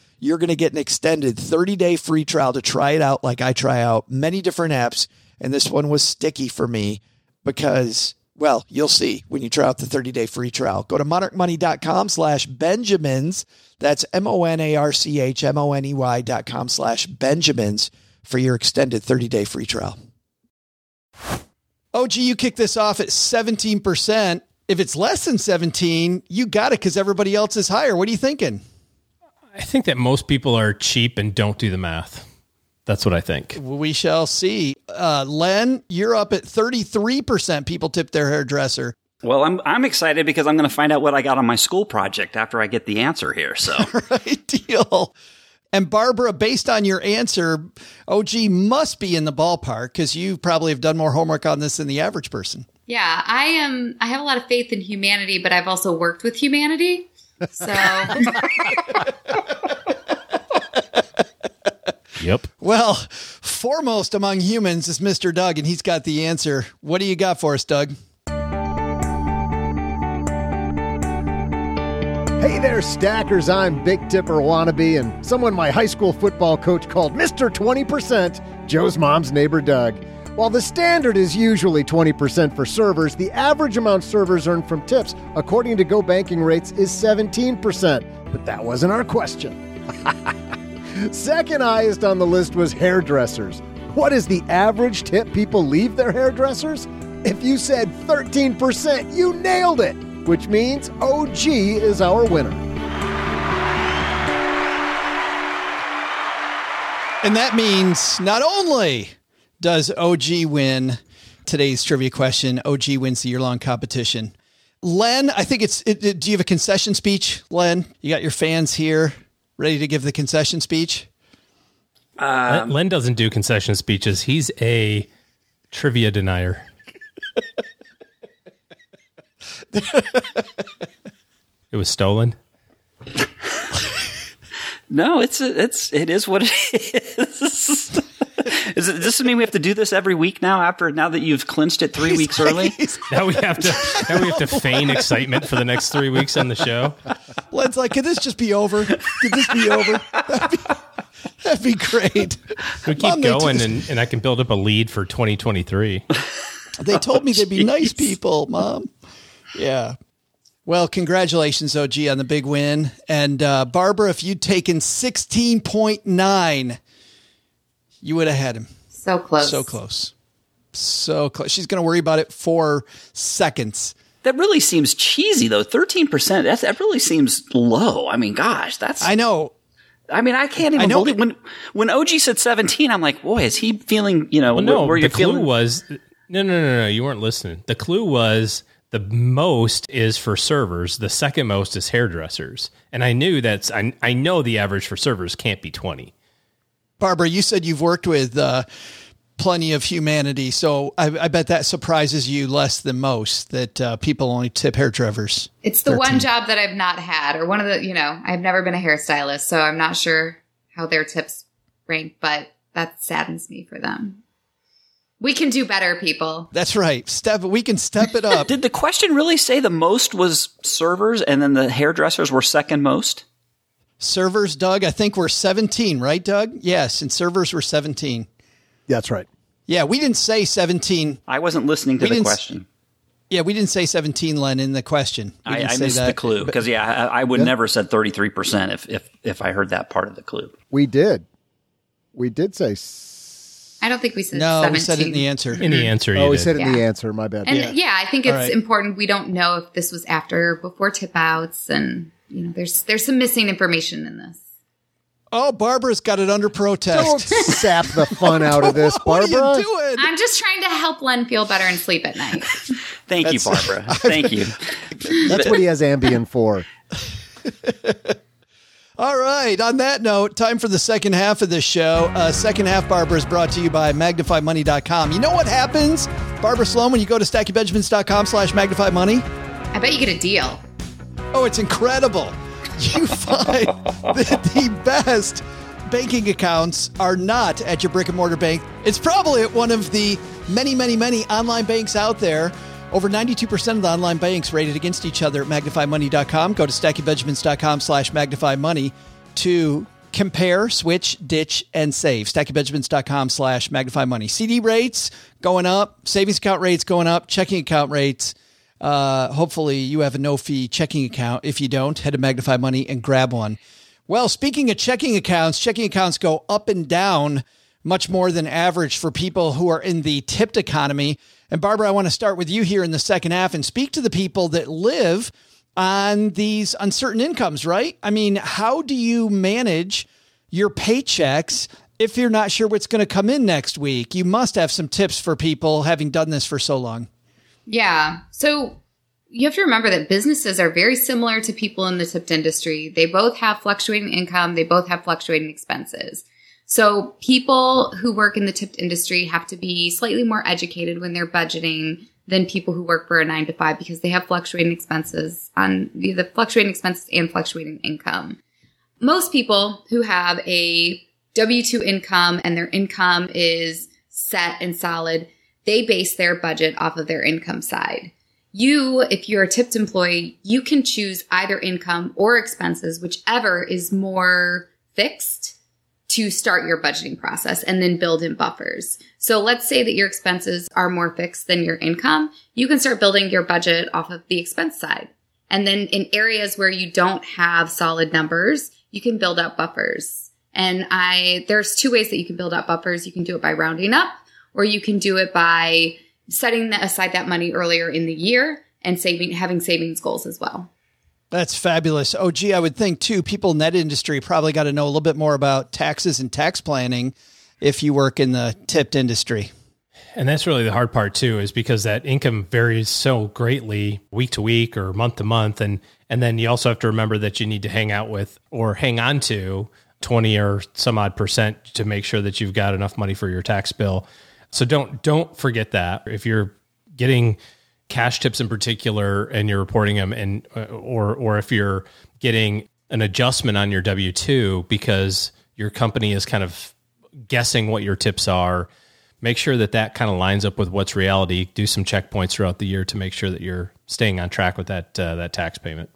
[SPEAKER 3] you're going to get an extended 30 day free trial to try it out like I try out many different apps. And this one was sticky for me because, well, you'll see when you try out the 30 day free trial. Go to monarchmoney.com slash Benjamins. That's M O N A R C H M O N E Y dot com slash Benjamins for your extended 30 day free trial. Oh, gee, you kick this off at 17%. If it's less than 17, you got it because everybody else is higher. What are you thinking?
[SPEAKER 4] I think that most people are cheap and don't do the math. That's what I think.
[SPEAKER 3] We shall see. Uh, Len, you're up at 33% people tip their hairdresser.
[SPEAKER 5] Well, I'm I'm excited because I'm going to find out what I got on my school project after I get the answer here. So,
[SPEAKER 3] right deal. And Barbara, based on your answer, OG must be in the ballpark because you probably have done more homework on this than the average person.
[SPEAKER 6] Yeah, I am. I have a lot of faith in humanity, but I've also worked with humanity. So,
[SPEAKER 4] Yep.
[SPEAKER 3] Well, foremost among humans is Mr. Doug, and he's got the answer. What do you got for us, Doug?
[SPEAKER 2] Hey there, stackers. I'm Big Tipper Wannabe, and someone my high school football coach called Mr. 20%, Joe's mom's neighbor Doug. While the standard is usually 20% for servers, the average amount servers earn from tips, according to GOBankingRates, is 17%. But that wasn't our question. Second highest on the list was hairdressers. What is the average tip people leave their hairdressers? If you said 13%, you nailed it, which means OG is our winner.
[SPEAKER 3] And that means not only does OG win today's trivia question, OG wins the year long competition. Len, I think it's. It, it- do you have a concession speech, Len? You got your fans here ready to give the concession speech?
[SPEAKER 4] Len- um, Len doesn't do concession speeches. He's a trivia denier. it was stolen.
[SPEAKER 5] no, it's it's it is what it is. is it, does this mean we have to do this every week now? After now that you've clinched it three weeks early,
[SPEAKER 4] Now we have to now we have to feign excitement for the next three weeks on the show.
[SPEAKER 3] Len's like, could this just be over? Could this be over? That'd be, that'd be great.
[SPEAKER 4] We keep
[SPEAKER 3] Mom,
[SPEAKER 4] going,
[SPEAKER 3] just-
[SPEAKER 4] and, and I can build up a lead for 2023.
[SPEAKER 3] They told me they'd be nice people, Mom. Yeah. Well, congratulations, OG, on the big win. And uh, Barbara, if you'd taken 16.9, you would have had him.
[SPEAKER 6] so close.
[SPEAKER 3] So close. So close. She's going to worry about it for seconds.
[SPEAKER 5] that really seems cheesy though. Thirteen percent. That that really seems low. I mean, gosh, that's.
[SPEAKER 3] I know.
[SPEAKER 5] I mean, I can't even
[SPEAKER 3] I know
[SPEAKER 5] believe when when OG said seventeen. I'm like, boy, is he feeling? You know,
[SPEAKER 4] Well, no,
[SPEAKER 5] where, where
[SPEAKER 4] the
[SPEAKER 5] you're
[SPEAKER 4] clue
[SPEAKER 5] feeling?
[SPEAKER 4] was no, no, no, no. You weren't listening. The clue was the most is for servers. The second most is hairdressers, and I knew that's. I I know the average for servers can't be 20.
[SPEAKER 3] Barbara, you said you've worked with uh, plenty of humanity. So I, I bet that surprises you less than most that uh, people only tip hairdressers.
[SPEAKER 6] It's the
[SPEAKER 3] 13.
[SPEAKER 6] one job that I've not had, or one of the, you know, I've never been a hairstylist, so I'm not sure how their tips rank, but that saddens me for them. We can do better, people.
[SPEAKER 3] That's right. Step. We can step it up.
[SPEAKER 5] Did the question really say the most was servers and then the hairdressers were second most?
[SPEAKER 3] Servers, Doug, I think we're 17, right, Doug? Yes. And servers were 17.
[SPEAKER 2] That's right.
[SPEAKER 3] Yeah. We didn't say 17.
[SPEAKER 5] I wasn't listening to
[SPEAKER 3] We
[SPEAKER 5] the
[SPEAKER 3] didn't s-
[SPEAKER 5] question.
[SPEAKER 3] Yeah. We didn't say 17, Len, in the question. We
[SPEAKER 5] I,
[SPEAKER 3] didn't
[SPEAKER 5] I
[SPEAKER 3] say
[SPEAKER 5] missed
[SPEAKER 3] that.
[SPEAKER 5] the clue because yeah, I, I would never said thirty three percent if if if I heard that part of the clue.
[SPEAKER 2] We did. We did say
[SPEAKER 6] I don't think we said
[SPEAKER 3] No,
[SPEAKER 6] 17.
[SPEAKER 3] we said it in the answer.
[SPEAKER 4] In the answer, you
[SPEAKER 2] Oh, we
[SPEAKER 4] did.
[SPEAKER 2] said it in the
[SPEAKER 6] Yeah.
[SPEAKER 2] answer. My bad.
[SPEAKER 6] And yeah. I think it's
[SPEAKER 3] All right.
[SPEAKER 6] important. We don't know if this was after or before tip outs, and you know, there's there's some missing information in this.
[SPEAKER 3] Oh, Barbara's got it under protest.
[SPEAKER 2] Don't sap the fun out of this,
[SPEAKER 3] what are
[SPEAKER 2] Barbara.
[SPEAKER 3] you doing?
[SPEAKER 6] I'm just trying to help Len feel better and sleep at night.
[SPEAKER 5] Thank you, Barbara. Thank you.
[SPEAKER 2] That's what he has Ambien for.
[SPEAKER 3] All right. On that note, time for the second half of this show. Uh, second half, Barbara, is brought to you by MagnifyMoney.com. You know what happens, Barbara Sloan, when you go to StackingBenjamins.com slash MagnifyMoney?
[SPEAKER 6] I bet you get a deal.
[SPEAKER 3] Oh, it's incredible. You find that the best banking accounts are not at your brick and mortar bank. It's probably at one of the many, many, many online banks out there. Over 92% of the online banks rated against each other at magnifymoney.com. Go to stackingbenjamins.com slash magnifymoney to compare, switch, ditch, and save. stackingbenjamins.com slash magnifymoney. CD rates going up, savings account rates going up, checking account rates uh, hopefully, you have a no fee checking account. If you don't, head to Magnify Money and grab one. Well, speaking of checking accounts, checking accounts go up and down much more than average for people who are in the tipped economy. And Barbara, I want to start with you here in the second half and speak to the people that live on these uncertain incomes, right? I mean, how do you manage your paychecks if you're not sure what's going to come in next week? You must have some tips for people having done this for so long.
[SPEAKER 6] Yeah. So you have to remember that businesses are very similar to people in the tipped industry. They both have fluctuating income, they both have fluctuating expenses. So people who work in the tipped industry have to be slightly more educated when they're budgeting than people who work for a nine to five because they have fluctuating expenses on the fluctuating expenses and fluctuating income. Most people who have a W 2 income and their income is set and solid, they base their budget off of their income side. You, if you're a tipped employee, you can choose either income or expenses, whichever is more fixed to start your budgeting process and then build in buffers. So let's say that your expenses are more fixed than your income. You can start building your budget off of the expense side. And then in areas where you don't have solid numbers, you can build out buffers. And I, there's two ways that you can build out buffers. You can do it by rounding up or you can do it by setting aside that money earlier in the year and saving, having savings goals as well.
[SPEAKER 3] That's fabulous. Oh, gee, I would think too, people in that industry probably got to know a little bit more about taxes and tax planning if you work in the tipped industry.
[SPEAKER 4] And that's really the hard part too, is because that income varies so greatly week to week or month to month. And, and then you also have to remember that you need to hang out with or hang on to 20 or some odd percent to make sure that you've got enough money for your tax bill. So don't, don't forget that if you're getting cash tips in particular and you're reporting them and, uh, or, or if you're getting an adjustment on your W 2 because your company is kind of guessing what your tips are make sure that that kind of lines up with what's reality. Do some checkpoints throughout the year to make sure that you're staying on track with that uh, that tax payment.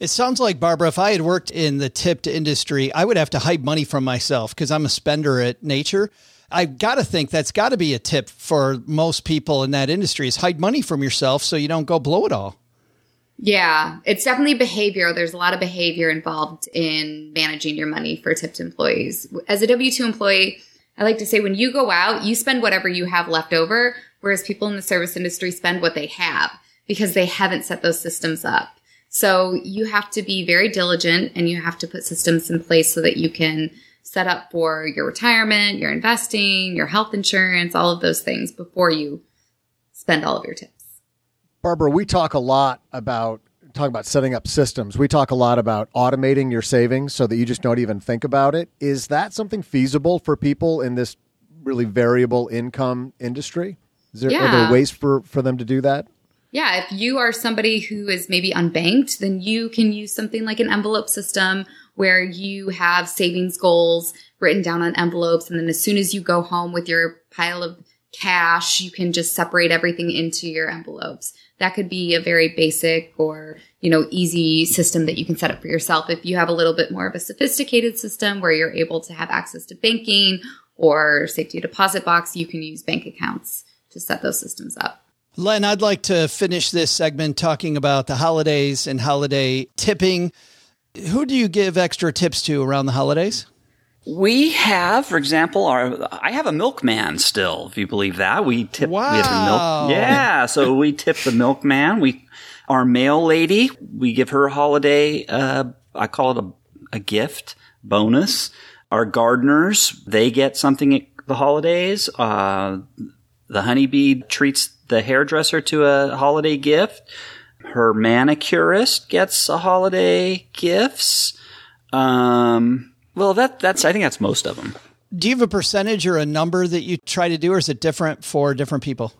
[SPEAKER 3] It sounds like Barbara. If I had worked in the tipped industry, I would have to hide money from myself because I'm a spender at nature. I got to think that's got to be a tip for most people in that industry: is hide money from yourself so you don't go blow it all.
[SPEAKER 6] Yeah, it's definitely behavior. There's a lot of behavior involved in managing your money for tipped employees. As a W 2 employee, I like to say when you go out, you spend whatever you have left over, whereas people in the service industry spend what they have because they haven't set those systems up. So you have to be very diligent and you have to put systems in place so that you can set up for your retirement, your investing, your health insurance, all of those things before you spend all of your tips.
[SPEAKER 2] Barbara, we talk a lot about talking about setting up systems. We talk a lot about automating your savings so that you just don't even think about it. Is that something feasible for people in this really variable income industry? Is there, Are there ways for, for them to do that?
[SPEAKER 6] Yeah, if you are somebody who is maybe unbanked, then you can use something like an envelope system where you have savings goals written down on envelopes. And then as soon as you go home with your pile of cash, you can just separate everything into your envelopes. That could be a very basic or, you know, easy system that you can set up for yourself. If you have a little bit more of a sophisticated system where you're able to have access to banking or safety deposit box, you can use bank accounts to set those systems up.
[SPEAKER 3] Len, I'd like to finish this segment talking about the holidays and holiday tipping. Who do you give extra tips to around the holidays?
[SPEAKER 5] We have, for example, our I have a milkman still, if you believe that. We tip we have a milk Yeah, so we tip the milkman. We our mail lady, we give her a holiday uh I call it a a gift bonus. Our gardeners, they get something at the holidays. Uh the honeybee treats the hairdresser to a holiday gift. Her manicurist gets a holiday gifts. Um, well, that that's I think that's most of them.
[SPEAKER 3] Do you have a percentage or a number that you try to do, or is it different for different people?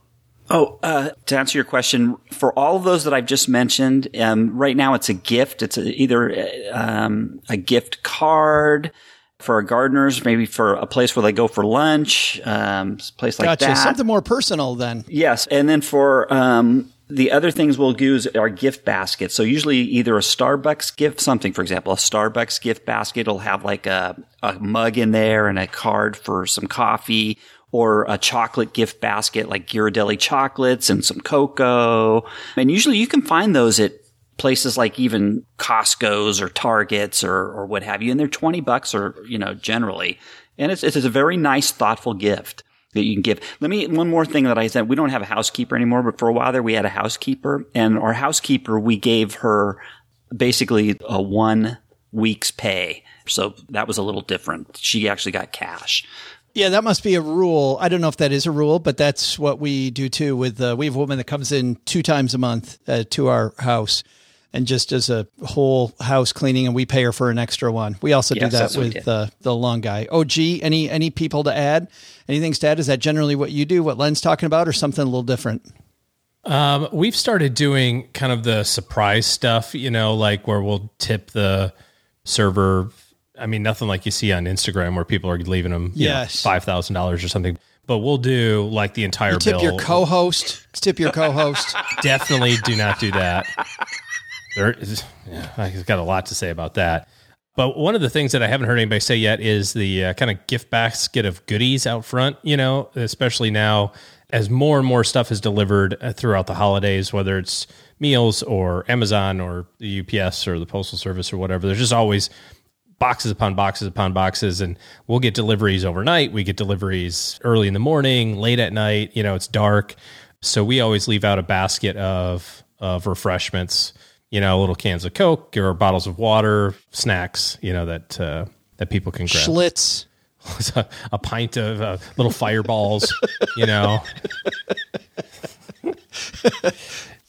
[SPEAKER 5] Oh, uh, to answer your question, for all of those that I've just mentioned, um, right now it's a gift. It's a, either um, a gift card for our gardeners, maybe for a place where they go for lunch, um, a place like
[SPEAKER 3] Gotcha.
[SPEAKER 5] that.
[SPEAKER 3] Something more personal then.
[SPEAKER 5] Yes, and then for um, the other things we'll is our gift baskets. So usually either a Starbucks gift, something for example, a Starbucks gift basket will have like a, a mug in there and a card for some coffee, or a chocolate gift basket like Ghirardelli chocolates and some cocoa. And usually you can find those at places like even Costco's or Targets or, or what have you. And they're 20 bucks or, you know, generally. And it's, it's a very nice, thoughtful gift that you can give. Let me, one more thing that I said, we don't have a housekeeper anymore, but for a while there we had a housekeeper and our housekeeper, we gave her basically a one week's pay. So that was a little different. She actually got cash.
[SPEAKER 3] Yeah, that must be a rule. I don't know if that is a rule, but that's what we do too. With uh, we have a woman that comes in two times a month uh, to our house and just as a whole house cleaning, and we pay her for an extra one. We also
[SPEAKER 5] Yes,
[SPEAKER 3] do that
[SPEAKER 5] that's what we
[SPEAKER 3] with
[SPEAKER 5] did.
[SPEAKER 3] uh, the long guy. Oh, gee, any any people to add? Anything to add? Is that generally what you do? What Len's talking about, or something a little different?
[SPEAKER 4] Um, we've started doing kind of the surprise stuff, you know, like where we'll tip the server. I mean, nothing like you see on Instagram where people are leaving them
[SPEAKER 3] Yes.
[SPEAKER 4] five thousand dollars or something. But we'll do like the entire
[SPEAKER 3] You tip
[SPEAKER 4] bill.
[SPEAKER 3] your co-host. Tip your co-host.
[SPEAKER 4] Definitely do not do that. There is, yeah, got a lot to say about that. But one of the things that I haven't heard anybody say yet is the uh, kind of gift basket of goodies out front, you know, especially now as more and more stuff is delivered uh, throughout the holidays, whether it's meals or Amazon or the UPS or the Postal Service or whatever. There's just always boxes upon boxes upon boxes and we'll get deliveries overnight we get deliveries early in the morning late at night you know it's dark so we always leave out a basket of of refreshments you know little cans of coke or bottles of water snacks you know that uh, that people can grab.
[SPEAKER 3] Schlitz.
[SPEAKER 4] a pint of uh, little fireballs you know.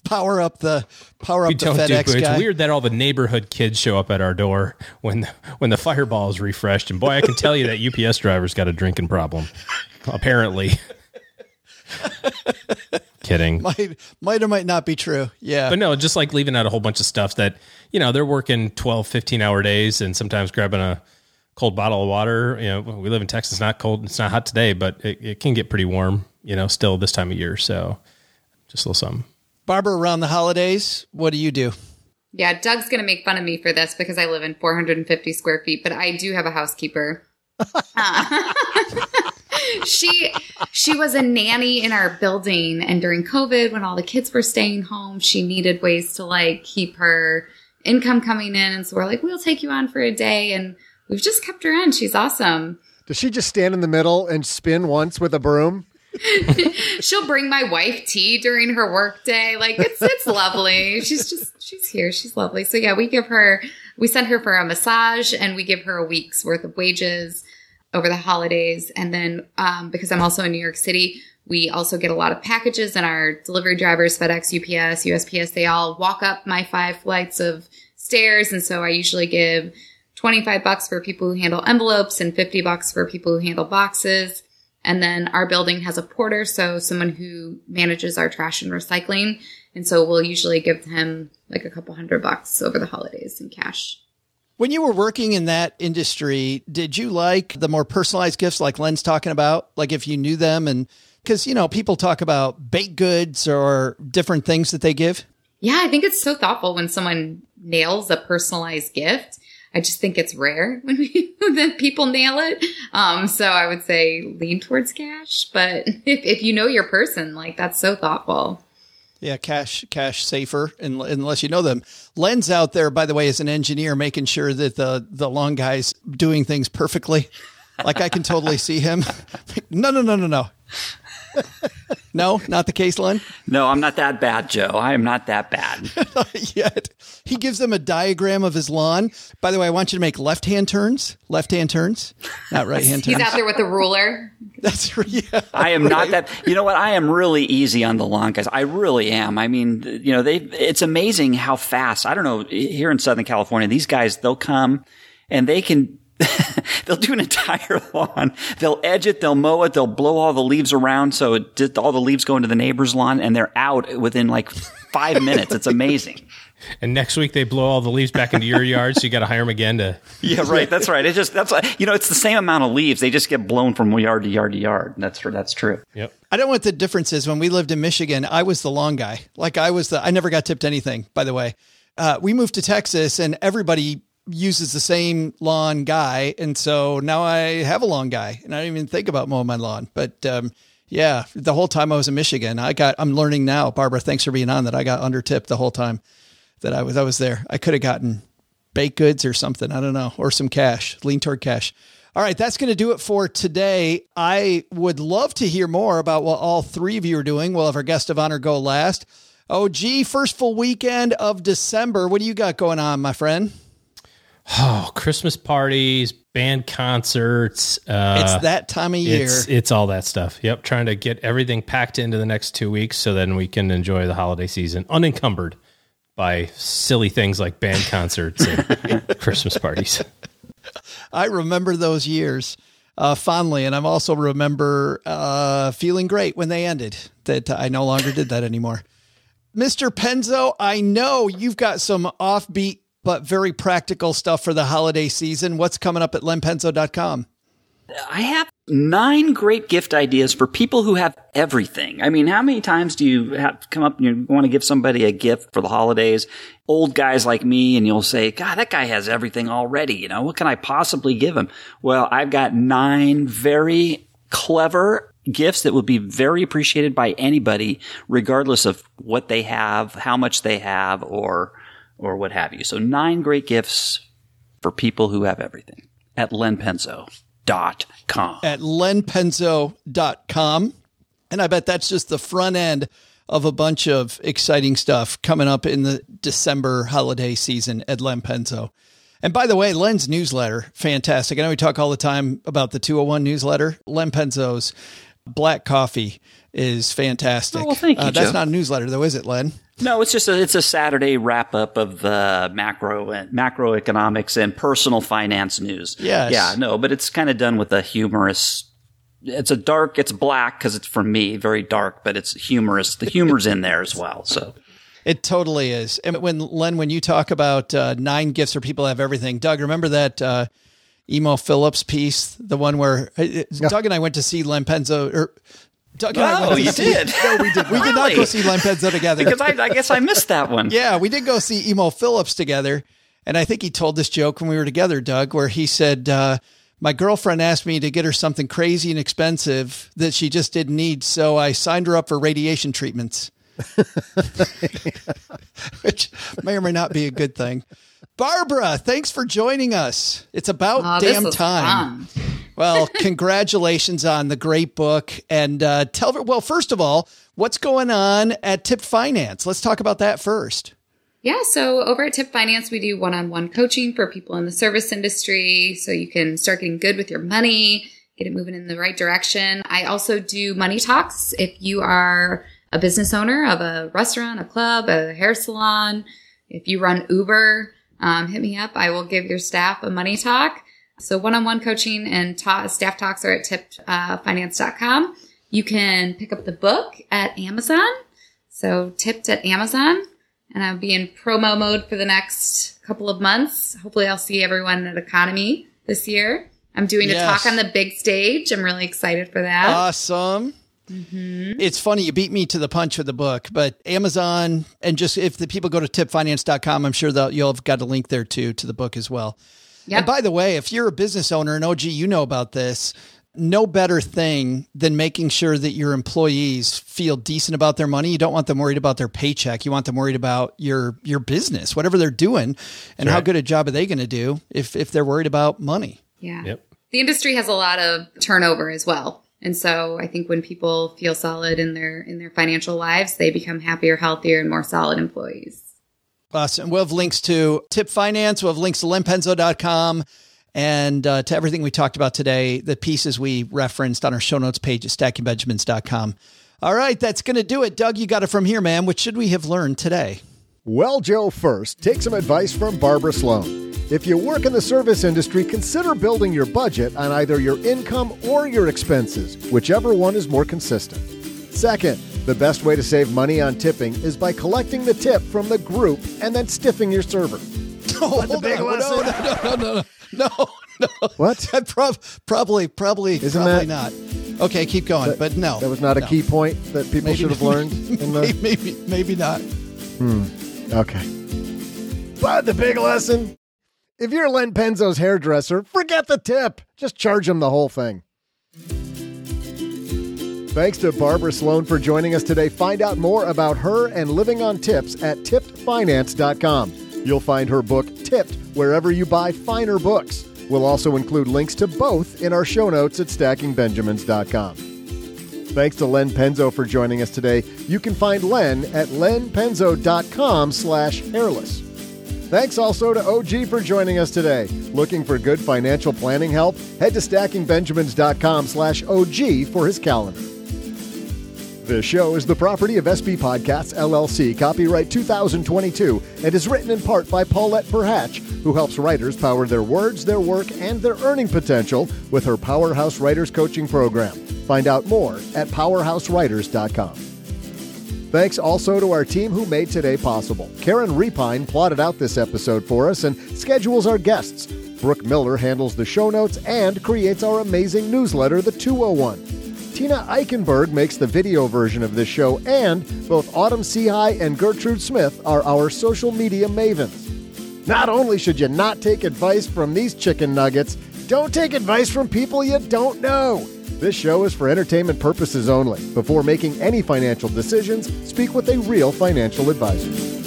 [SPEAKER 3] Power up the power up
[SPEAKER 4] we
[SPEAKER 3] the
[SPEAKER 4] don't do
[SPEAKER 3] FedEx
[SPEAKER 4] it's weird that all the neighborhood kids show up at our door when when the fireball is refreshed. And boy i can tell you that ups driver's got a drinking problem apparently kidding
[SPEAKER 3] Might might or might not be true. Yeah.
[SPEAKER 4] but no just like leaving out a whole bunch of stuff that you know they're working 12 15 hour days and sometimes grabbing a cold bottle of water you know we live in texas it's not cold it's not hot today but it, it can get pretty warm you know still this time of year so just a little something
[SPEAKER 3] Barbara, around the holidays, what do you do?
[SPEAKER 6] Yeah, Doug's going to make fun of me for this because I live in 450 square feet, but I do have a housekeeper. Uh, she she was a nanny in our building and during COVID when all the kids were staying home, she needed ways to like keep her income coming in and so we're like, "We'll take you on for a day." And we've just kept her on. She's awesome.
[SPEAKER 2] Does she just stand in the middle and spin once with a broom?
[SPEAKER 6] She'll bring my wife tea during her work day. Like it's it's lovely. She's just she's here. She's lovely. So yeah, we give her we send her for a massage and we give her a week's worth of wages over the holidays. And then um, because I'm also in New York City, we also get a lot of packages and our delivery drivers, FedEx, UPS, USPS, they all walk up my five flights of stairs. And so I usually give 25 bucks for people who handle envelopes and 50 bucks for people who handle boxes. And then our building has a porter, so someone who manages our trash and recycling. And so we'll usually give him like a couple hundred bucks over the holidays in cash.
[SPEAKER 3] When you were working in that industry, did you like the more personalized gifts like Len's talking about? Like if you knew them and because, you know, people talk about baked goods or different things that they give.
[SPEAKER 6] Yeah, I think it's so thoughtful when someone nails a personalized gift. I just think it's rare when we, that people nail it. Um, so I would say lean towards cash. But if, if you know your person, like that's so thoughtful.
[SPEAKER 3] Yeah, cash cash safer un- unless you know them. Len's out there, by the way, as an engineer, making sure that the the long guy's doing things perfectly. Like I can totally see him. No, no, no, no, no. no, not the case, Len.
[SPEAKER 5] No, I'm not that bad, Joe. I am not that bad.
[SPEAKER 3] Yet he gives them a diagram of his lawn. By the way, I want you to make left hand turns. Left hand turns, not right hand turns.
[SPEAKER 6] He's out there with a ruler.
[SPEAKER 3] That's yeah.
[SPEAKER 5] I am not that. You know what? I am really easy on the lawn guys. I really am. I mean, you know, they. It's amazing how fast. I don't know. Here in Southern California, these guys they'll come and they can. they'll do an entire lawn. They'll edge it. They'll mow it. They'll blow all the leaves around so it just, all the leaves go into the neighbor's lawn, and they're out within like five minutes. It's amazing.
[SPEAKER 4] And next week they blow all the leaves back into your yard, so you got to hire them again to.
[SPEAKER 5] Yeah, right. That's right. It just that's you know it's the same amount of leaves. They just get blown from yard to yard to yard. That's that's true.
[SPEAKER 4] Yep.
[SPEAKER 3] I don't know what the difference is. When we lived in Michigan, I was the lawn guy. Like I was the. I never got tipped anything. By the way, uh, we moved to Texas, and everybody uses the same lawn guy, and so now I have a lawn guy, and I don't even think about mowing my lawn. But um, yeah, the whole time I was in Michigan, I got. I'm learning now, Barbara. Thanks for being on. That I got under tipped the whole time that I was. I was there. I could have gotten baked goods or something. I don't know, or some cash. Lean toward cash. All right, that's going to do it for today. I would love to hear more about what all three of you are doing. We'll have our guest of honor go last. Oh, gee, first full weekend of December. What do you got going on, my friend?
[SPEAKER 4] Oh, Christmas parties, band concerts. Uh,
[SPEAKER 3] it's that time of year.
[SPEAKER 4] It's, it's all that stuff. Yep. Trying to get everything packed into the next two weeks so then we can enjoy the holiday season unencumbered by silly things like band concerts and Christmas parties.
[SPEAKER 3] I remember those years uh, fondly, and I also remember uh, feeling great when they ended. That I no longer did that anymore. Mr. Penzo, I know you've got some offbeat but very practical stuff for the holiday season. What's coming up at lenpenzo.com?
[SPEAKER 5] I have nine great gift ideas for people who have everything. I mean, how many times do you have come up and you want to give somebody a gift for the holidays? Old guys like me, and you'll say, God, that guy has everything already. You know, what can I possibly give him? Well, I've got nine very clever gifts that would be very appreciated by anybody, regardless of what they have, how much they have, or, or what have you. So nine great gifts for people who have everything at lenpenzo.com.
[SPEAKER 3] At lenpenzo.com. And I bet that's just the front end of a bunch of exciting stuff coming up in the December holiday season at Len Penzo. And by the way, Len's newsletter, fantastic. I know we talk all the time about the 201 newsletter. Len Penzo's black coffee is fantastic.
[SPEAKER 5] Oh, well, thank you,
[SPEAKER 3] uh, that's
[SPEAKER 5] Joe.
[SPEAKER 3] not a newsletter though, is it, Len?
[SPEAKER 5] No, it's just a, it's a Saturday wrap up of the macro and macroeconomics and personal finance news.
[SPEAKER 3] Yeah,
[SPEAKER 5] Yeah, no, but it's kind of done with a humorous. It's a dark. It's black because it's for me, very dark, but it's humorous. The humor's in there as well. So
[SPEAKER 3] It totally is. And when Len, when you talk about uh, nine gifts for people have everything, Doug, remember that uh, Emo Philips piece, the one where uh, Doug and I went to see Len Penzo. Or Doug and I
[SPEAKER 5] Oh,
[SPEAKER 3] went
[SPEAKER 5] you
[SPEAKER 3] see-
[SPEAKER 5] did?
[SPEAKER 3] No, we did. We did not go
[SPEAKER 5] Really?
[SPEAKER 3] see Len Penzo together.
[SPEAKER 5] because I, I guess I missed that one.
[SPEAKER 3] yeah, we did go see Emo Philips together, and I think he told this joke when we were together, Doug, where he said. Uh, my girlfriend asked me to get her something crazy and expensive that she just didn't need, so I signed her up for radiation treatments. which may or may not be a good thing. Barbara, thanks for joining us. It's about
[SPEAKER 6] Oh, this
[SPEAKER 3] damn time.
[SPEAKER 6] fun.
[SPEAKER 3] Well, congratulations on the great book. And uh, tell well, first of all, what's going on at Tipped Finance? Let's talk about that first.
[SPEAKER 6] Yeah, so over at Tipped Finance, we do one on one coaching for people in the service industry so you can start getting good with your money, get it moving in the right direction. I also do money talks if you are a business owner of a restaurant, a club, a hair salon. If you run Uber, um, hit me up. I will give your staff a money talk. So one on one coaching and ta- staff talks are at tippedfinance.com. Uh, you can pick up the book at Amazon. So tipped at Amazon and I'll be in promo mode for the next couple of months. Hopefully, I'll see everyone at EconoMe this year. I'm doing a talk on the big stage. I'm really excited for that.
[SPEAKER 3] Awesome. Mm-hmm. It's funny you beat me to the punch with the book, but Amazon and just if the people go to tippedfinance.com, I'm sure that you'll have got a link there too to the book as well.
[SPEAKER 6] Yep.
[SPEAKER 3] And by the way, if you're a business owner and OG, you know about this. no better thing than making sure that your employees feel decent about their money. You don't want them worried about their paycheck. You want them worried about your your business, whatever they're doing, and how good a job are they going to do if if they're worried about money.
[SPEAKER 6] Yeah.
[SPEAKER 4] Yep.
[SPEAKER 6] The industry has a lot of turnover as well. And so I think when people feel solid in their in their financial lives, they become happier, healthier, and more solid employees.
[SPEAKER 3] Awesome. We'll have links to Tipped Finance. We'll have links to lenpenzo.com and uh, to everything we talked about today, the pieces we referenced on our show notes page at stackingbenjamins.com. All right, that's going to do it. Doug, you got it from here, man. What should we have learned today?
[SPEAKER 2] Well, Joe, first, take some advice from Barbara Sloan. If you work in the service industry, consider building your budget on either your income or your expenses, whichever one is more consistent. Second, the best way to save money on tipping is by collecting the tip from the group and then stiffing your server.
[SPEAKER 3] Oh,
[SPEAKER 2] the big
[SPEAKER 3] no,
[SPEAKER 2] lesson.
[SPEAKER 3] no, no, no, no, no, no.
[SPEAKER 2] What?
[SPEAKER 3] That prob- probably, probably,
[SPEAKER 2] Isn't
[SPEAKER 3] probably
[SPEAKER 2] that-
[SPEAKER 3] not. Okay, keep going. but no,
[SPEAKER 2] That was not a
[SPEAKER 3] no.
[SPEAKER 2] key point that people
[SPEAKER 3] Maybe-
[SPEAKER 2] should have learned in the.
[SPEAKER 3] maybe, maybe, maybe not.
[SPEAKER 2] Hmm, okay. But the big lesson if you're Len Penzo's hairdresser, forget the tip. Just charge him the whole thing. Thanks to Barbara Sloan for joining us today. Find out more about her and living on tips at tippedfinance.com. You'll find her book, Tipped, wherever you buy finer books. We'll also include links to both in our show notes at stackingbenjamins.com. Thanks to Len Penzo for joining us today. You can find Len at lenpenzo.com slash hairless. Thanks also to OG for joining us today. Looking for good financial planning help? Head to stackingbenjamins.com slash OG for his calendar. This show is the property of SB Podcasts, LLC, copyright 2022, and is written in part by Paulette Perhach, who helps writers power their words, their work, and their earning potential with her Powerhouse Writers Coaching Program. Find out more at powerhousewriters.com. Thanks also to our team who made today possible. Karen Repine plotted out this episode for us and schedules our guests. Brooke Miller handles the show notes and creates our amazing newsletter, The 201. Tina Eichenberg makes the video version of this show, and both Autumn Sehy and Gertrude Smith are our social media mavens. Not only should you not take advice from these chicken nuggets, don't take advice from people you don't know. This show is for entertainment purposes only. Before making any financial decisions, speak with a real financial advisor.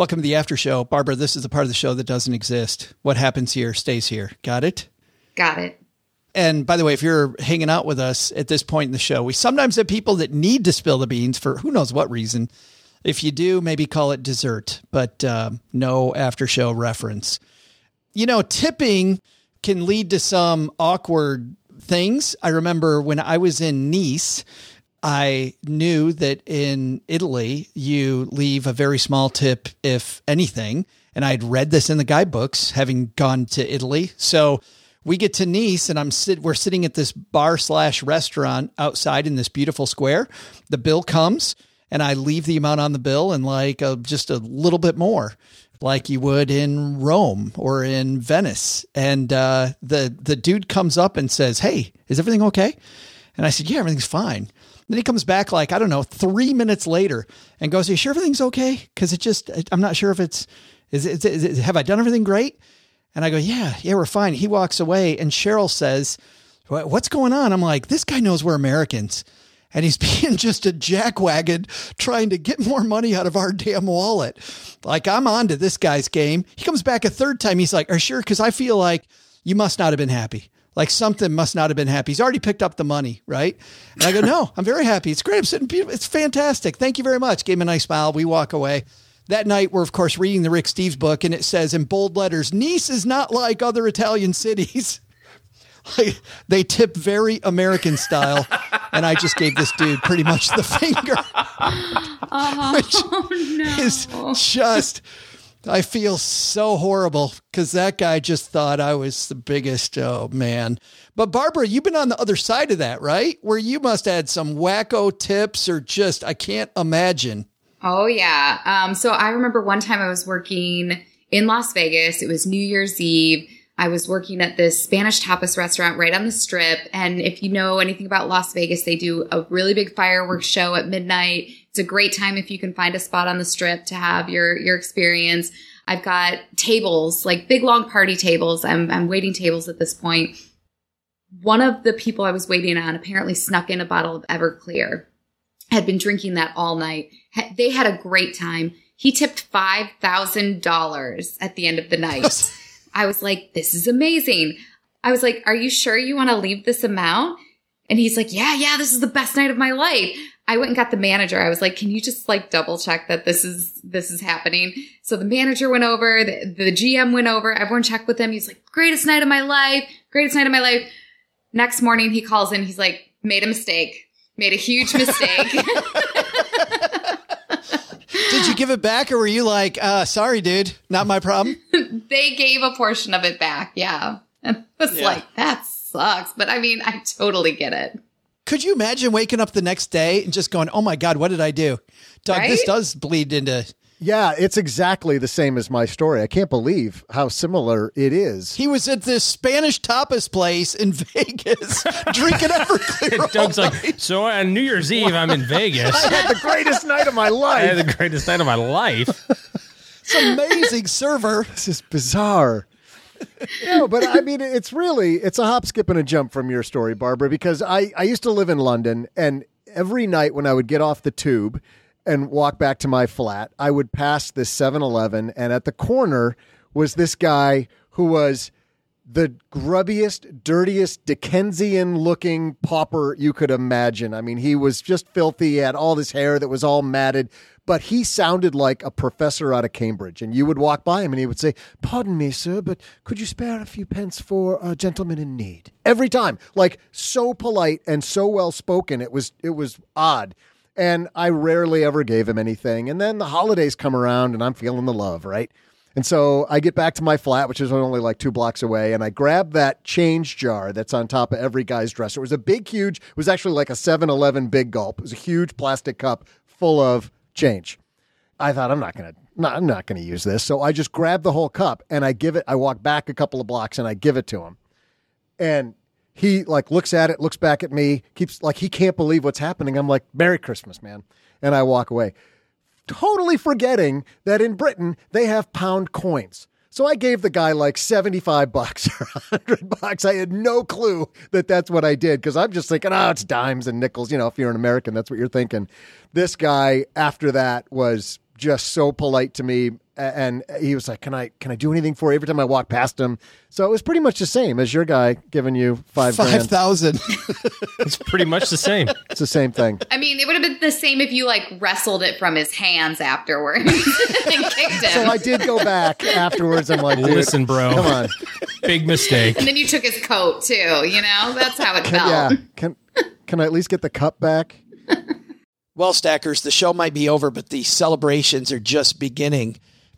[SPEAKER 3] Welcome to the after show. Barbara, this is the part of the show that doesn't exist. What happens here stays here. Got it?
[SPEAKER 6] Got it.
[SPEAKER 3] And by the way, if you're hanging out with us at this point in the show, we sometimes have people that need to spill the beans for who knows what reason. If you do, maybe call it dessert, but uh, no after show reference. You know, tipping can lead to some awkward things. I remember when I was in Nice, I knew that in Italy, you leave a very small tip, if anything. And I'd read this in the guidebooks, having gone to Italy. So we get to Nice, and I'm sit. We're sitting at this bar slash restaurant outside in this beautiful square. The bill comes, and I leave the amount on the bill and like uh, just a little bit more, like you would in Rome or in Venice. And uh, the the dude comes up and says, "Hey, is everything okay?" And I said, "Yeah, everything's fine." Then he comes back like I don't know, three minutes later, and goes, "Are you sure everything's okay?" Because it just I'm not sure if it's is it, is it have I done everything great? And I go, "Yeah, yeah, we're fine." He walks away, and Cheryl says, "What's going on?" I'm like, "This guy knows we're Americans." And he's being just a jackwagon trying to get more money out of our damn wallet. Like, I'm on to this guy's game. He comes back a third time. He's like, Are sure? Because I feel like you must not have been happy. Like something must not have been happy. He's already picked up the money, right? And I go, no, I'm very happy. It's great. I'm sitting beautiful. It's fantastic. Thank you very much. Gave him a nice smile. We walk away. That night, we're of course reading the Rick Steves book, and it says in bold letters Nice is not like other Italian cities. Like, they tip very American style. and I just gave this dude pretty much the finger. Uh-huh. which oh, is just I feel so horrible because that guy just thought I was the biggest. Oh man! But Barbara, you've been on the other side of that, right? Where you must have had some wacko tips, or just I can't imagine.
[SPEAKER 6] Oh yeah. Um, so I remember one time I was working in Las Vegas. It was New Year's Eve. I was working at this Spanish tapas restaurant right on the strip. And if you know anything about Las Vegas, they do a really big fireworks show at midnight. It's a great time if you can find a spot on the strip to have your, your experience. I've got tables, like big long party tables. I'm, I'm waiting tables at this point. One of the people I was waiting on apparently snuck in a bottle of Everclear, had been drinking that all night. They had a great time. He tipped $5,000 at the end of the night. I was like, this is amazing. I was like, are you sure you want to leave this amount? And he's like, yeah, yeah, this is the best night of my life. I went and got the manager. I was like, can you just like double check that this is, this is happening? So the manager went over, the, the GM went over, everyone checked with him. He's like, greatest night of my life, greatest night of my life. Next morning he calls in. He's like, made a mistake, made a huge mistake.
[SPEAKER 3] Did you give it back or were you like, uh, sorry, dude, not my problem?
[SPEAKER 6] they gave a portion of it back. Yeah. And I was
[SPEAKER 3] Yeah.
[SPEAKER 6] like, that sucks. But I mean, I totally get it.
[SPEAKER 3] Could you imagine waking up the next day and just going, oh my God, what did I do? Doug, this does bleed into.
[SPEAKER 2] Yeah, it's exactly the same as my story. I can't believe how similar it is.
[SPEAKER 3] He was at this Spanish tapas place in Vegas drinking Everclear. all
[SPEAKER 4] Doug's
[SPEAKER 3] night.
[SPEAKER 4] like, so on New Year's Eve, I'm in Vegas.
[SPEAKER 2] I had the greatest night of my life.
[SPEAKER 4] I
[SPEAKER 2] life.
[SPEAKER 4] had the greatest night of my life.
[SPEAKER 3] It's amazing server.
[SPEAKER 2] this is bizarre. No, but I mean, it's really it's a hop, skip, and a jump from your story, Barbara. Because I I used to live in London, and every night when I would get off the tube and walk back to my flat, I would pass this 7-Eleven, and at the corner was this guy who was the grubbiest, dirtiest Dickensian looking pauper you could imagine. I mean, he was just filthy. He had all this hair that was all matted, but he sounded like a professor out of Cambridge. And you would walk by him and he would say, Pardon me, sir, but could you spare a few pence for a gentleman in need? Every time. Like so polite and so well spoken. It was it was odd. And I rarely ever gave him anything. And then the holidays come around and I'm feeling the love, right? And so I get back to my flat, which is only like two blocks away, and I grab that change jar that's on top of every guy's dresser. It was a big, huge, it was actually like a 7 Eleven big gulp. It was a huge plastic cup full of change. I thought, I'm not going to. No, I'm not to use this. So I just grab the whole cup and I give it. I walk back a couple of blocks and I give it to him. And he like looks at it, looks back at me, keeps like he can't believe what's happening. I'm like, Merry Christmas, man. And I walk away totally forgetting that in Britain they have pound coins. So I gave the guy like 75 bucks or 100 bucks. I had no clue that that's what I did because I'm just thinking, oh, it's dimes and nickels. You know, if you're an American, that's what you're thinking. This guy after that was just so polite to me and he was like, "Can I can I do anything for you?" Every time I walk past him, so it was pretty much the same as your guy giving you five,
[SPEAKER 3] Five
[SPEAKER 2] grand.
[SPEAKER 3] thousand.
[SPEAKER 4] It's pretty much the same.
[SPEAKER 2] It's the same thing.
[SPEAKER 6] I mean, it would have been the same if you like wrestled it from his hands afterwards and kicked him.
[SPEAKER 2] So I did go back afterwards. I'm like, dude,
[SPEAKER 4] Listen, bro.
[SPEAKER 2] come on.
[SPEAKER 4] Big mistake.
[SPEAKER 6] and then you took his coat too, you know? That's how it felt.
[SPEAKER 2] Yeah, can can I at least get the cup back?
[SPEAKER 3] Well, Stackers, the show might be over, but the celebrations are just beginning